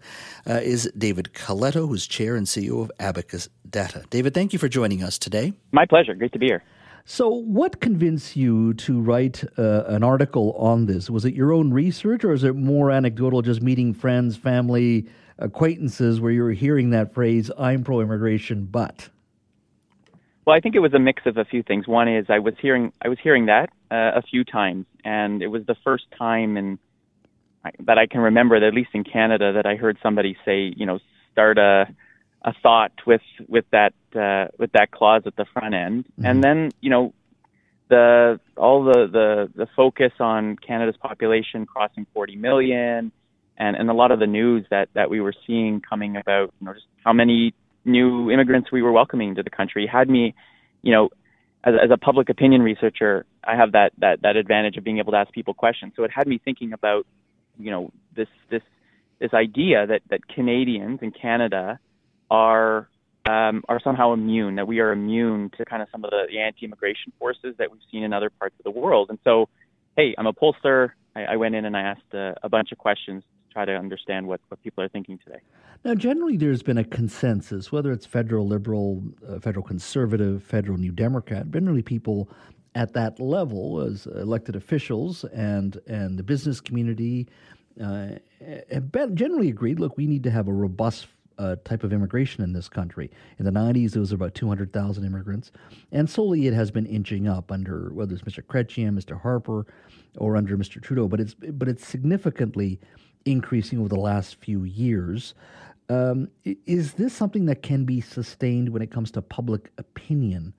uh, is David Coletto, who's chair and CEO of Abacus Data. David, thank you for joining us today. My pleasure. Great to be here. So, what convinced you to write uh, an article on this? Was it your own research, or is it more anecdotal, just meeting friends, family, acquaintances, where you were hearing that phrase, I'm pro immigration, but? Well, I think it was a mix of a few things. One is I was hearing I was hearing that uh, a few times, and it was the first time in that I can remember, that at least in Canada, that I heard somebody say, you know, start a a thought with with that uh, with that clause at the front end, and then you know the all the, the the focus on Canada's population crossing 40 million, and and a lot of the news that that we were seeing coming about, you know, just how many new immigrants we were welcoming to the country had me, you know, as, as a public opinion researcher, I have that that that advantage of being able to ask people questions. So it had me thinking about, you know, this this this idea that that Canadians in Canada are um, are somehow immune, that we are immune to kind of some of the, the anti-immigration forces that we've seen in other parts of the world. And so, hey, I'm a pollster. I, I went in and I asked a, a bunch of questions to try to understand what, what people are thinking today. Now, generally, there's been a consensus, whether it's federal liberal, uh, federal conservative, federal New Democrat. Generally, people at that level, as elected officials and and the business community, uh, have generally agreed. Look, we need to have a robust uh, type of immigration in this country. In the 90s, there was about 200,000 immigrants, and slowly it has been inching up under whether it's Mr. Chrétien, Mr. Harper, or under Mr. Trudeau. But it's but it's significantly increasing over the last few years. Um, is this something that can be sustained when it comes to public opinion?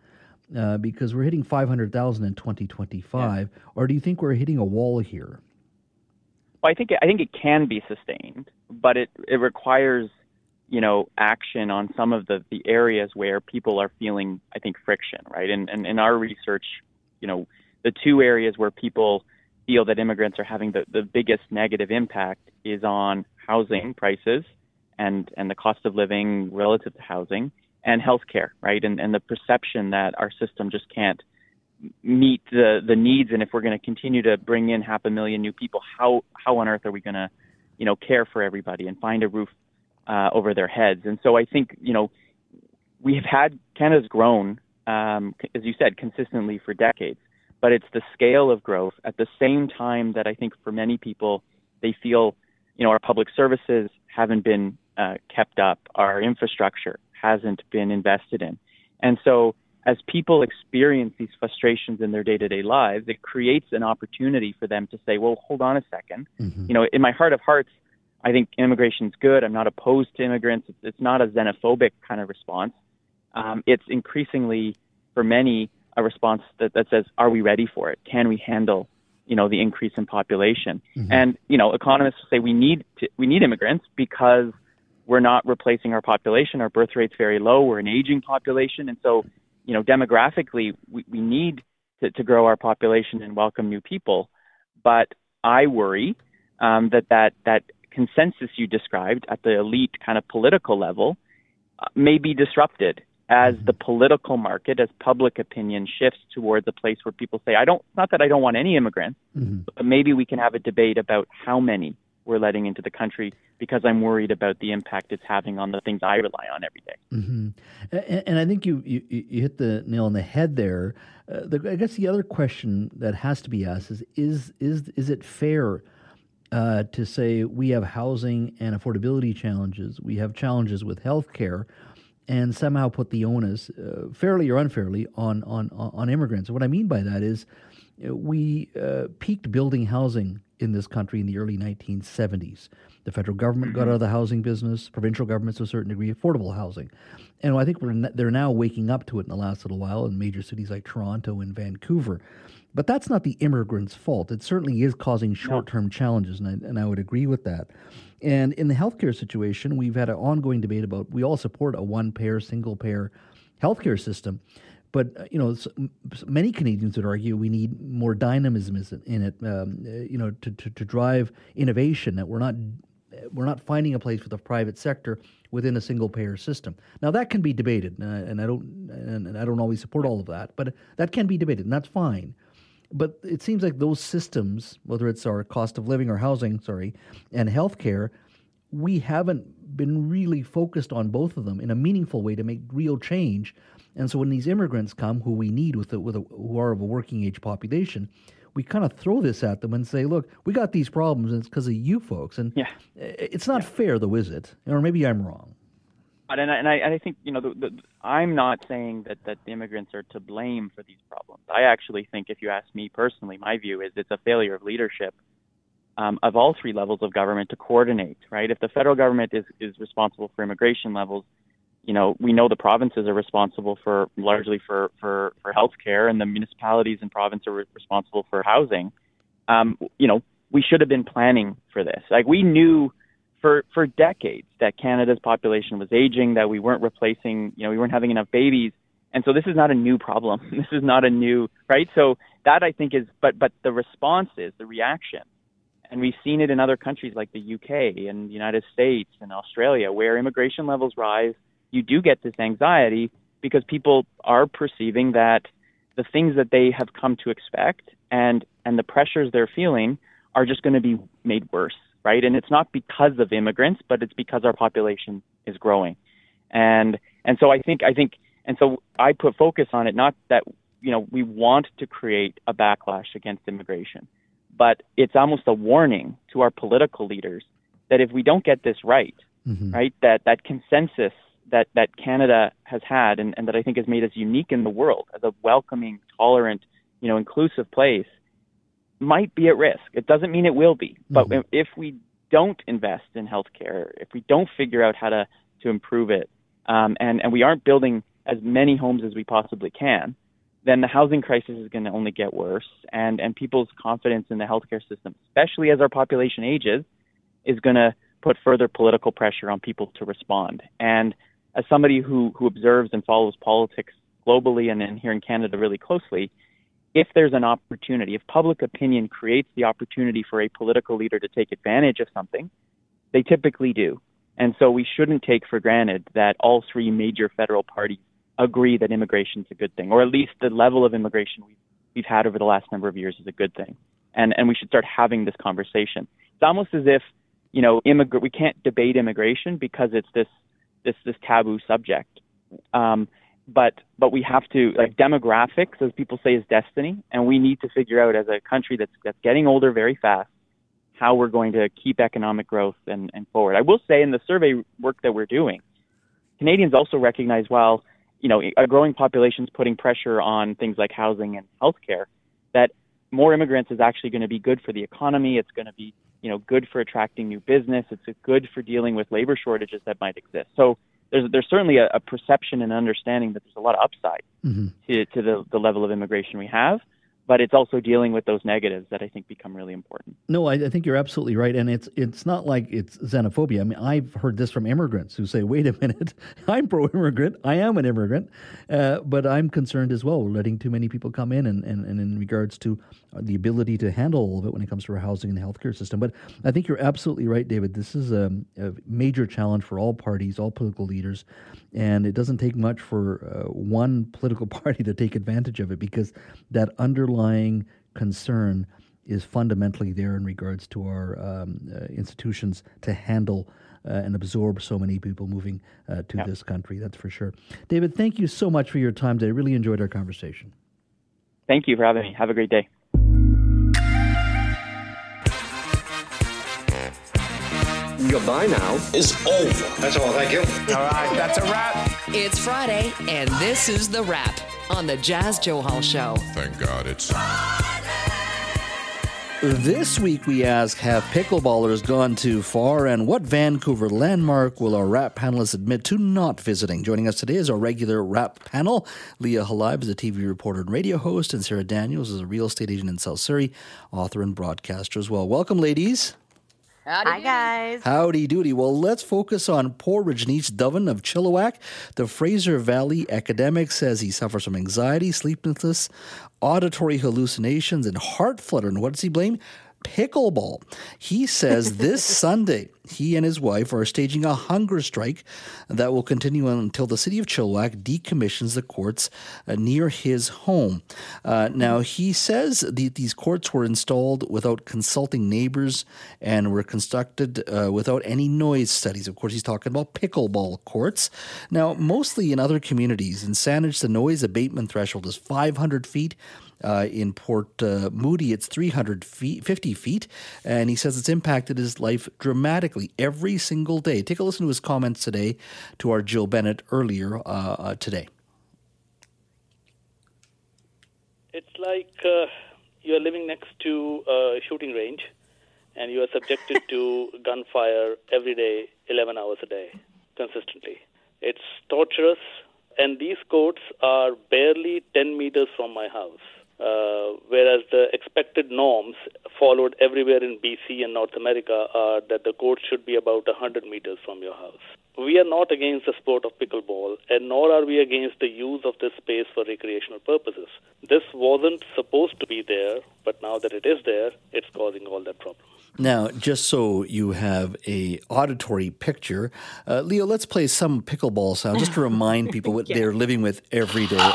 Uh, because we're hitting 500,000 in 2025, yeah. or do you think we're hitting a wall here? Well, I think I think it can be sustained, but it it requires you know action on some of the the areas where people are feeling I think friction, right? And and in our research, you know, the two areas where people feel that immigrants are having the, the biggest negative impact is on housing prices and, and the cost of living relative to housing and healthcare, right? And, and the perception that our system just can't meet the, the needs. And if we're going to continue to bring in half a million new people, how, how on earth are we going to, you know, care for everybody and find a roof uh, over their heads? And so I think, you know, we have had, Canada's grown, um, as you said, consistently for decades but it's the scale of growth at the same time that I think for many people they feel you know our public services haven't been uh, kept up, our infrastructure hasn't been invested in, and so as people experience these frustrations in their day-to-day lives, it creates an opportunity for them to say, "Well, hold on a 2nd mm-hmm. You know, in my heart of hearts, I think immigration's good. I'm not opposed to immigrants. It's, it's not a xenophobic kind of response. Um, it's increasingly, for many, a response that, that says, are we ready for it? Can we handle, you know, the increase in population? Mm-hmm. And, you know, economists say we need to, we need immigrants because we're not replacing our population. Our birth rate's very low. We're an aging population. And so, you know, demographically, we, we need to, to grow our population and welcome new people. But I worry um, that, that that consensus you described at the elite kind of political level uh, may be disrupted as the political market, as public opinion shifts towards a place where people say, I don't, not that I don't want any immigrants, mm-hmm. but maybe we can have a debate about how many we're letting into the country because I'm worried about the impact it's having on the things I rely on every day. Mm-hmm. And, and, I think you, you, you, hit the nail on the head there. Uh, the, I guess the other question that has to be asked is is is, is it fair uh, to say we have housing and affordability challenges, we have challenges with health care, and somehow put the onus, uh, fairly or unfairly, on, on, on immigrants. What I mean by that is uh, we uh, peaked building housing in this country in the early 1970s. The federal government mm-hmm. got out of the housing business, provincial governments to a certain degree, affordable housing. And I think they're now waking up to it in the last little while in major cities like Toronto and Vancouver. But that's not the immigrants' fault. It certainly is causing short term no. challenges, and I, and I would agree with that. And in the healthcare situation, we've had an ongoing debate about we all support a one payer, single payer healthcare system. But uh, you know, many Canadians would argue we need more dynamism in it. Um, uh, you know, to, to, to drive innovation. That we're not we're not finding a place for the private sector within a single payer system. Now that can be debated, uh, and I don't and I don't always support all of that, but that can be debated, and that's fine. But it seems like those systems, whether it's our cost of living or housing, sorry, and healthcare, we haven't been really focused on both of them in a meaningful way to make real change. And so when these immigrants come, who we need with a, with a, who are of a working age population, we kind of throw this at them and say, "Look, we got these problems, and it's because of you folks." And yeah. it's not yeah. fair, though, is it? Or maybe I'm wrong. But and I, and I, and I think you know the, the, I'm not saying that that the immigrants are to blame for these problems. I actually think, if you ask me personally, my view is it's a failure of leadership um, of all three levels of government to coordinate. Right? If the federal government is is responsible for immigration levels, you know we know the provinces are responsible for largely for for for healthcare, and the municipalities and provinces are responsible for housing. Um, you know we should have been planning for this. Like we knew for for decades that Canada's population was aging, that we weren't replacing, you know, we weren't having enough babies. And so this is not a new problem. (laughs) This is not a new, right? So that I think is but but the response is the reaction. And we've seen it in other countries like the UK and the United States and Australia where immigration levels rise, you do get this anxiety because people are perceiving that the things that they have come to expect and and the pressures they're feeling are just going to be made worse right? And it's not because of immigrants, but it's because our population is growing. And and so I think I think and so I put focus on it not that you know we want to create a backlash against immigration, but it's almost a warning to our political leaders that if we don't get this right, mm-hmm. right, that that consensus that that Canada has had and, and that I think has made us unique in the world as a welcoming, tolerant, you know, inclusive place might be at risk. It doesn't mean it will be, but mm-hmm. if we don't invest in healthcare, if we don't figure out how to to improve it, um, and and we aren't building as many homes as we possibly can, then the housing crisis is going to only get worse, and and people's confidence in the healthcare system, especially as our population ages, is going to put further political pressure on people to respond. And as somebody who who observes and follows politics globally and, and here in Canada really closely, if there's an opportunity, if public opinion creates the opportunity for a political leader to take advantage of something, they typically do. And so we shouldn't take for granted that all three major federal parties agree that immigration is a good thing, or at least the level of immigration we've, we've had over the last number of years is a good thing. And, and we should start having this conversation. It's almost as if, you know, immig- we can't debate immigration because it's this, this, this taboo subject. Um, but but we have to like demographics, as people say, is destiny, and we need to figure out as a country that's that's getting older very fast how we're going to keep economic growth and, and forward. I will say in the survey work that we're doing, Canadians also recognize while you know a growing population is putting pressure on things like housing and healthcare, that more immigrants is actually going to be good for the economy. It's going to be you know good for attracting new business. It's good for dealing with labor shortages that might exist. So there's there's certainly a, a perception and understanding that there's a lot of upside mm-hmm. to, to the, the level of immigration we have but it's also dealing with those negatives that I think become really important. No, I, I, think you're absolutely right, and it's it's not like it's xenophobia. I mean, I've heard this from immigrants who say, "Wait a minute, (laughs) I'm pro-immigrant. I am an immigrant, uh, but I'm concerned as well. We're letting too many people come in, and, and, and in regards to the ability to handle all of it when it comes to our housing and the healthcare system. But I think you're absolutely right, David. This is a, a major challenge for all parties, all political leaders, and it doesn't take much for uh, one (laughs) political party to take advantage of it because that underlying concern is fundamentally there in regards to our um, uh, institutions to handle uh, and absorb so many people moving uh, to yeah. this country. That's for sure. David, thank you so much for your time today. I really enjoyed our conversation. Thank you for having me. Have a great day. Goodbye now is over. That's all. Thank you. All right, that's a wrap. It's Friday, and this is the wrap on the Jas Johal Show. Thank God it's. This week we ask Have pickleballers gone too far? And what Vancouver landmark will our wrap panelists admit to not visiting? Joining us today is our regular wrap panel. Leah Holiove is a TV reporter and radio host, and Sarah Daniels is a real estate agent in South Surrey, author and broadcaster as well. Welcome, ladies. Howdy Hi, guys. Howdy doody. Well, let's focus on poor Rajneesh Dhawan of Chilliwack. The Fraser Valley academic says he suffers from anxiety, sleeplessness, auditory hallucinations, and heart flutter. And what does he blame? pickleball. He says this (laughs) Sunday he and his wife are staging a hunger strike that will continue until the city of Chilliwack decommissions the courts uh, near his home. Uh, now, he says the, these courts were installed without consulting neighbors and were constructed uh, without any noise studies. Of course, he's talking about pickleball courts. Now, mostly in other communities, in Saanich, the noise abatement threshold is 500 feet. Uh, in Port uh, Moody, it's 350 feet, and he says it's impacted his life dramatically every single day. Take a listen to his comments today to our Jill Bennett earlier uh, uh today. It's like uh, you are living next to a shooting range, and you are subjected (laughs) to gunfire every day, 11 hours a day, consistently. It's torturous, and these courts are barely 10 meters from my house. Uh, whereas the expected norms followed everywhere in BC and North America are that the court should be about 100 meters from your house. We are not against the sport of pickleball, and nor are we against the use of this space for recreational purposes. This wasn't supposed to be there, but now that it is there, it's causing all that problem. Now, just so you have a auditory picture, uh, Leo, let's play some pickleball sound just to remind (laughs) people what yeah. they're living with every day.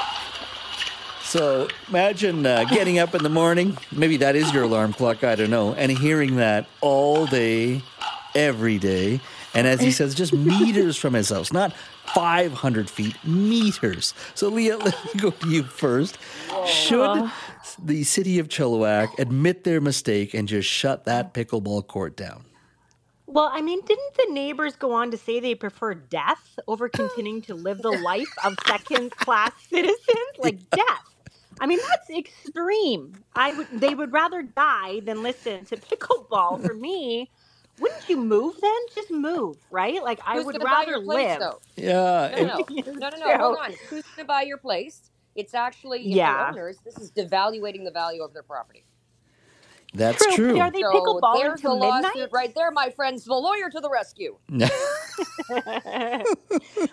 So imagine uh, getting up in the morning. Maybe that is your alarm clock. I don't know. And hearing that all day, every day. And as he says, just meters from his house, not 500 feet, meters. So, Leah, (laughs) let me go to you first. Should the city of Chilliwack admit their mistake and just shut that pickleball court down? Well, I mean, didn't the neighbors go on to say they prefer death over continuing to live the life of second class (laughs) citizens? Like death. I mean, that's extreme. I would they would rather die than listen to pickleball. For me, wouldn't you move then? Just move, right? Like I would gonna buy rather your place, live. though? Yeah. No, no, no, no, no. (laughs) Hold on. Who's going to buy your place? It's actually Yeah. the owners. This is devaluating the value of their property. That's true. But are they So pickleballing there's till the midnight? right there, my friends. The lawyer to the rescue. (laughs)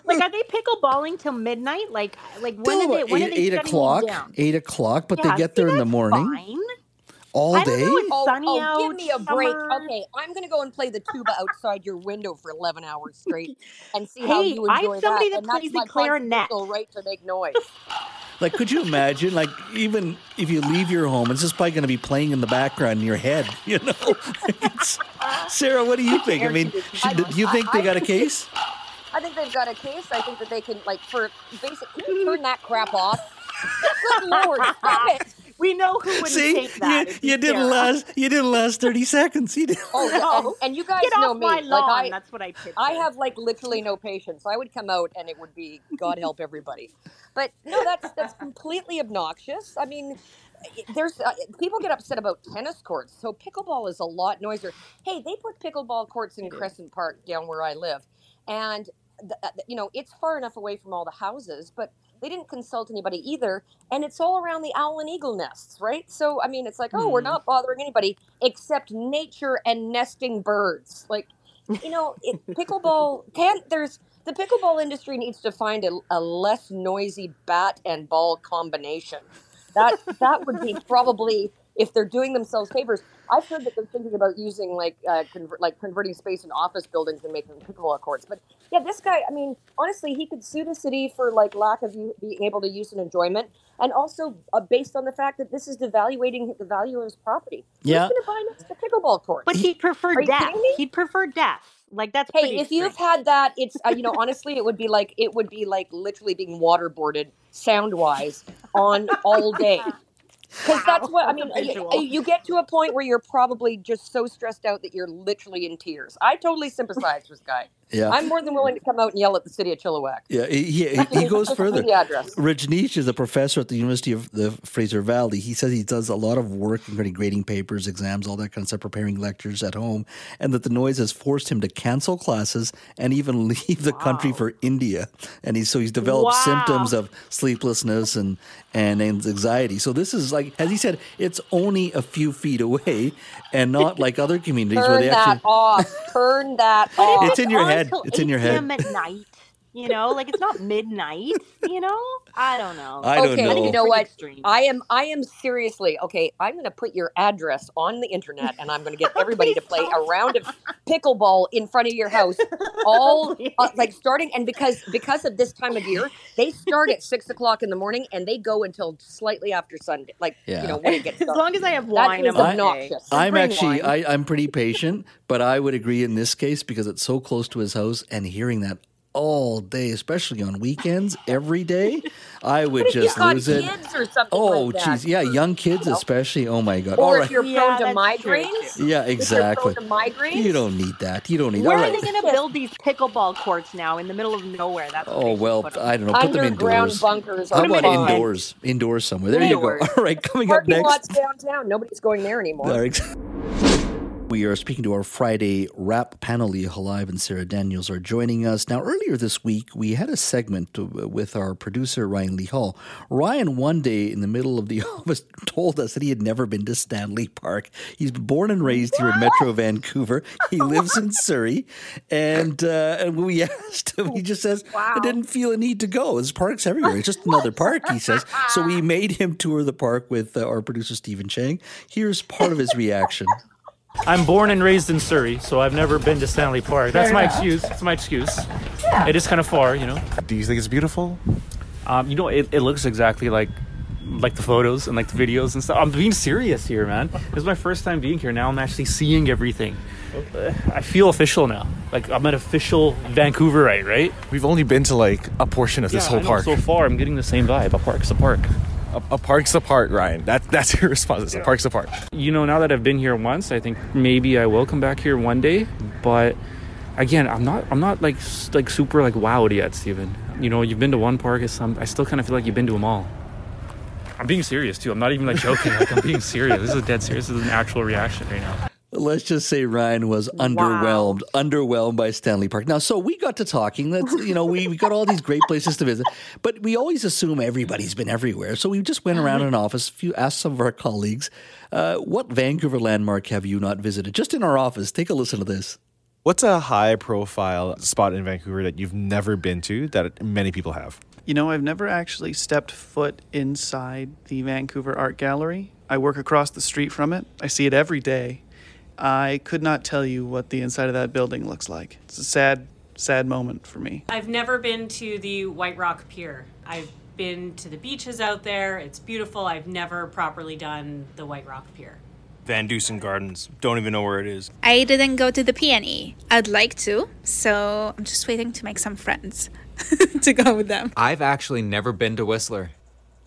like are they pickleballing till midnight? Like like when Till are they when eight, are they eight shutting them o'clock. down? Eight o'clock, but Yeah, they get see, there in the that's morning. fine. All I don't day. know, it's Oh, sunny oh, out. give me a break. summer. Okay, I'm going to go and play the tuba outside your window for 11 hours (laughs) straight and see how Hey, you I have enjoy somebody that. that and that's plays the my clarinet. constitutional right to make (laughs) noise. Like, could you imagine? Like, even if you leave your home, it's just probably going to be playing in the background in your head. (laughs) You know, It's- Sarah, what do you think? I mean, should, do you think they got a case? I think they've got a case. I think that they can, like, for basic, can you turn that crap off? (laughs) Good lord, stop it. We know who wouldn't See, take that. you, you didn't Sarah. last. You didn't last thirty seconds. You did. Oh, yeah, and, and you guys Get know off me. my like. I, That's what I picture. I have like literally no patience. I would come out and it would be God help everybody. But no, that's that's completely obnoxious. I mean, there's uh, people get upset about tennis courts. So pickleball is a lot noisier. Hey, they put pickleball courts in Crescent Park down where I live, and th- uh, you know it's far enough away from all the houses, but they didn't consult anybody either. And it's all around the owl and eagle nests, right? So I mean, it's like, oh, we're Hmm. not bothering anybody except nature and nesting birds. Like, you know, it, (laughs) pickleball can't. There's the pickleball industry needs to find a, a less noisy bat and ball combination. That that would be probably if they're doing themselves favors. I've heard that they're thinking about using like uh, convert, like converting space in office buildings and making pickleball courts. But yeah, this guy. I mean, honestly, he could sue the city for like lack of u- being able to use and enjoyment, and also uh, based on the fact that this is devaluating the value of his property. Yeah. Going to buy next to pickleball courts? But he'd prefer Are death. He'd prefer death. Like that's Hey, if you've had that, it's uh, you know honestly, it would be like it would be like literally being waterboarded sound wise on all day. Because that's what I mean. Uh, you, uh, you get to a point where you're probably just so stressed out that you're literally in tears. I totally sympathize with this guy. Yeah. I'm more than willing to come out and yell at the city of Chilliwack. Yeah, he, he, he goes Just give me further. the address. Rajneesh is a professor at the University of the Fraser Valley. He says he does a lot of work, including grading papers, exams, all that kind of stuff, preparing lectures at home, and that the noise has forced him to cancel classes and even (laughs) leave the country for India. And he's so he's developed Wow. symptoms of sleeplessness and and anxiety. So this is like, as he said, it's only a few feet away, and not like other communities where Turn they that actually. off. Turn that off. (laughs) It's in your on head. It's in your 8 head. at night. You know, like it's not midnight. You know, I don't know. I don't okay, know. you know what? extreme. I am I am seriously okay. I'm going to put your address on the internet, and I'm going to get (laughs) everybody to play a round of (laughs) pickleball in front of your house, all (laughs) uh, like starting. And because because of this time of year, they start at six o'clock in the morning and they go until slightly after Sunday. Like Yeah. you know when it gets As long as I have wine, is I'm okay. obnoxious. I'm actually wine. I, I'm pretty patient, but I would agree in this case because it's so close to his house and hearing that all day, especially on weekends, every day, I would What you've just got lose it. kids or something Oh, like jeez, yeah, young kids especially. Oh my god! Or all if right, you're Yeah, prone to migraines. yeah, If you're exactly. prone to migraines. You don't need that. You don't need. Where all are right. they going to build these pickleball courts now in the middle of nowhere? That's Oh well. I don't know. Put them indoors. bunkers How about fine. indoors? Indoors somewhere. There you go. (laughs) All right, coming up Parking next. lots downtown. Nobody's going there anymore. All right. (laughs) We are speaking to our Friday wrap panel. Leah Holiove and Sarah Daniels are joining us. Now, earlier this week, we had a segment with our producer, Ryan Lee Hall. Ryan, one day in the middle of the (laughs) office, told us that he had never been to Stanley Park. He's born and raised here in Metro Vancouver. He (laughs) lives in Surrey. And, uh, and when we (laughs) asked him, he just says, I didn't feel a need to go. There's parks everywhere. It's just another park, he says. So we made him tour the park with uh, our producer, Stephen Chang. Here's part of his reaction. I'm born and raised in Surrey, so I've never been to Stanley Park. That's Fair my enough. excuse. That's my excuse. Yeah. It is kind of far, you know. Do you think it's beautiful? Um, you know, it, it looks exactly like like the photos and like the videos and stuff. I'm being serious here, man. This is my first time being here. Now I'm actually seeing everything. I feel official now. Like I'm an official Vancouverite, right? We've only been to like a portion of this Yeah, whole I know, park. So far, I'm getting the same vibe. A park's a park. A, a park's a park, Ryan. That, that's (laughs) your response. A park's a park. You know, now that I've been here once, I think maybe I will come back here one day. But again, I'm not. I'm not like like super like wowed yet, Steven. You know, you've been to one park. Some. I still kind of feel like you've been to them all. I'm being serious too. I'm not even like joking. like I'm being serious. This is dead serious. This is an actual reaction right now. Let's just say Ryan was underwhelmed, underwhelmed by Stanley Park. Now, so we got to talking. That's you know, we, we got all these great places to visit, but we always assume everybody's been everywhere. So we just went around an office. If you asked some of our colleagues, uh, what Vancouver landmark have you not visited? Just in our office. Take a listen to this. What's a high profile spot in Vancouver that you've never been to that many people have? You know, I've never actually stepped foot inside the Vancouver Art Gallery. I work across the street from it. I see it every day. I could not tell you what the inside of that building looks like. It's a sad, sad moment for me. I've never been to the White Rock Pier. I've been to the beaches out there. It's beautiful. I've never properly done the White Rock Pier. VanDusen Gardens. Don't even know where it is. I didn't go to the PNE. I'd like to, so I'm just waiting to make some friends (laughs) to go with them. I've actually never been to Whistler.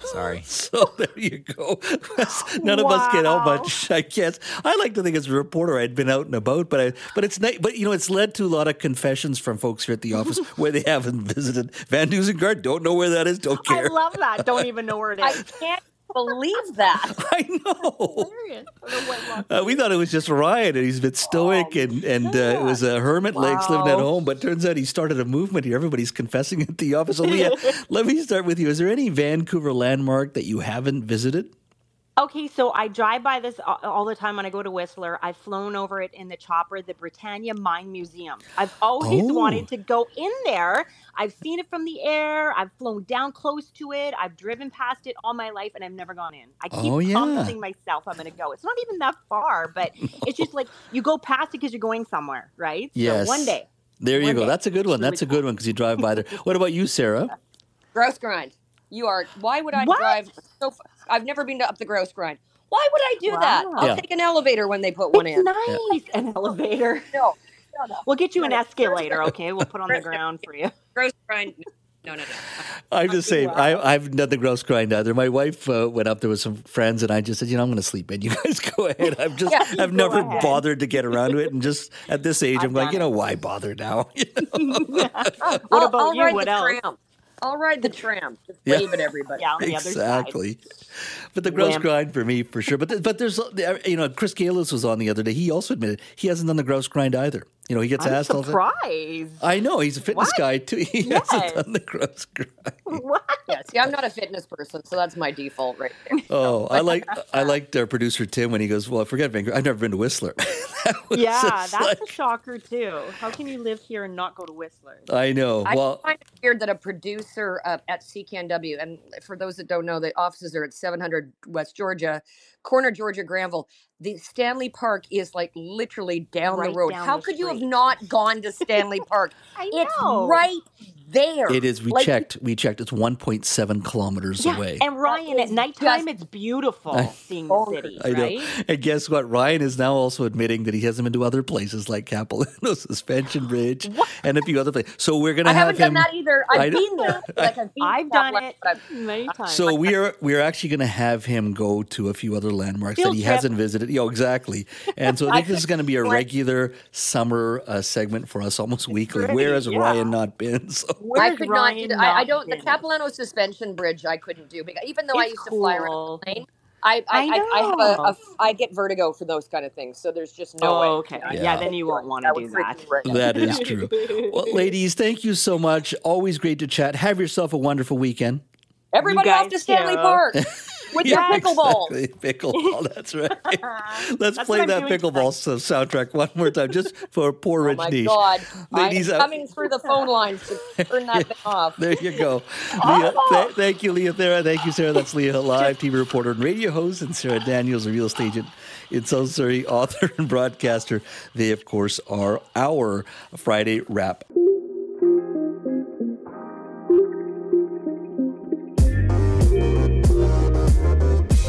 Sorry. (laughs) So there you go. (laughs) None of us get out much. I guess I like to think as a reporter I'd been out and about, but I but it's nice. But you know, it's led to a lot of confessions from folks here at the office (laughs) where they haven't visited VanDusen Garden. Don't know where that is. Don't care. I love that. Don't even know where it is. I can't believe that. (laughs) I know. Uh, we thought it was just Ryan, and he's a bit stoic, and and uh, it was a hermit legs living at home. But turns out he started a movement here. Everybody's confessing at the office. So Leah, (laughs) let me start with you. Is there any Vancouver landmark that you haven't visited? Okay, so I drive by this a- all the time when I go to Whistler. I've flown over it in the chopper, the Britannia Mine Museum. I've always Oh. wanted to go in there. I've seen it from the air. I've flown down close to it. I've driven past it all my life, and I've never gone in. I keep Oh, yeah. promising myself I'm going to go. It's not even that far, but it's just like (laughs) you go past it because you're going somewhere, right? Yes. So one day. There you One go. day. That's a good one. That's a good one because you drive by there. (laughs) What about you, Sarah? Grouse Grind. You are. Why would I What? drive so? F- I've never been to up the Grouse Grind. Why would I do that? I'll Yeah. take an elevator when they put one It's in. nice. An elevator. (laughs) No, no, no. We'll get you an escalator, okay? We'll put on the ground for you. (laughs) Grouse Grind. No, no, no. (laughs) I'm just saying, I, I've done the Grouse Grind either. My wife uh, went up there with some friends, and I just said, you know, I'm going to sleep in. You guys go ahead. I've just, Yeah, I've never ahead. bothered to get around to it, and just at this age, I'm I've like, done you know, why bother now? What I'll, about I'll you? What the else? tram. I'll ride the tram. Just Yeah. wave at everybody. Yeah, on the other side. exactly. But the Grouse Wham. grind for me, for sure. But th- but there's uh, you know, Chris Gailus was on the other day. He also admitted he hasn't done the Grouse Grind either. You know, he gets I'm asked all the surprised. I know he's a fitness What? guy too. (laughs) He Yes. hasn't done the Grouse (laughs) grind. What? Yeah, see, I'm not a fitness person, so that's my default right there. (laughs) Oh, I like I liked our producer Tim when he goes, "Well, I forget Vancouver. I've never been to Whistler." That Yeah, that's like- a shocker too. How can you live here and not go to Whistler? I know. I Well, find it weird that a producer uh, at CKNW, and for those that don't know, the offices are at 700 West Georgia, corner Georgia Granville. The Stanley Park is like literally down Right the road. down How the could you have not gone to (laughs) Stanley Park? I It's know. right there. it is. We Like, checked. We checked. It's 1.7 kilometers Yeah, away. and Ryan, at is nighttime, just it's beautiful I- seeing the city, I know. right? And guess what? Ryan is now also admitting that he hasn't been to other places like Capilano (laughs) Suspension Bridge and a few other places. So we're going I to have haven't done him. that either. I've I been there. (laughs) Like I've, I've done that it many times. So we are we are actually going to have him go to a few other landmarks Field that he trip. hasn't visited. Yeah, exactly. And so (laughs) I think this is going to be a regular summer uh, segment for us, almost weekly. pretty, Where has yeah. Ryan not been? So I could Ryan not. Do, I, I don't. The been? Capilano suspension bridge, I couldn't do because even though I It's used to fly around cool. the plane, I I, I I, I have a, know. a f- I get vertigo for those kind of things. So there's just no oh, way. okay. Yeah. Yeah. then you won't want to do that. right (laughs) that is true. Well, (laughs) ladies, thank you so much. Always great to chat. Have yourself a wonderful weekend. Everybody off to Stanley too. Park (laughs) with your Yeah, pickleball. exactly. Pickleball, that's right. (laughs) Let's That's play that pickleball soundtrack one more time, just for poor (laughs) Rich Oh my Niche. God! Ladies, I'm uh, coming through the phone lines to turn that thing (laughs) off. There you go. Leah, th- thank you, Leah Thera. Thank you, Sarah. That's Leah, live TV reporter and radio host, and Sarah Daniels, a real estate agent in South Surrey, author and broadcaster. They, of course, are our Friday wrap.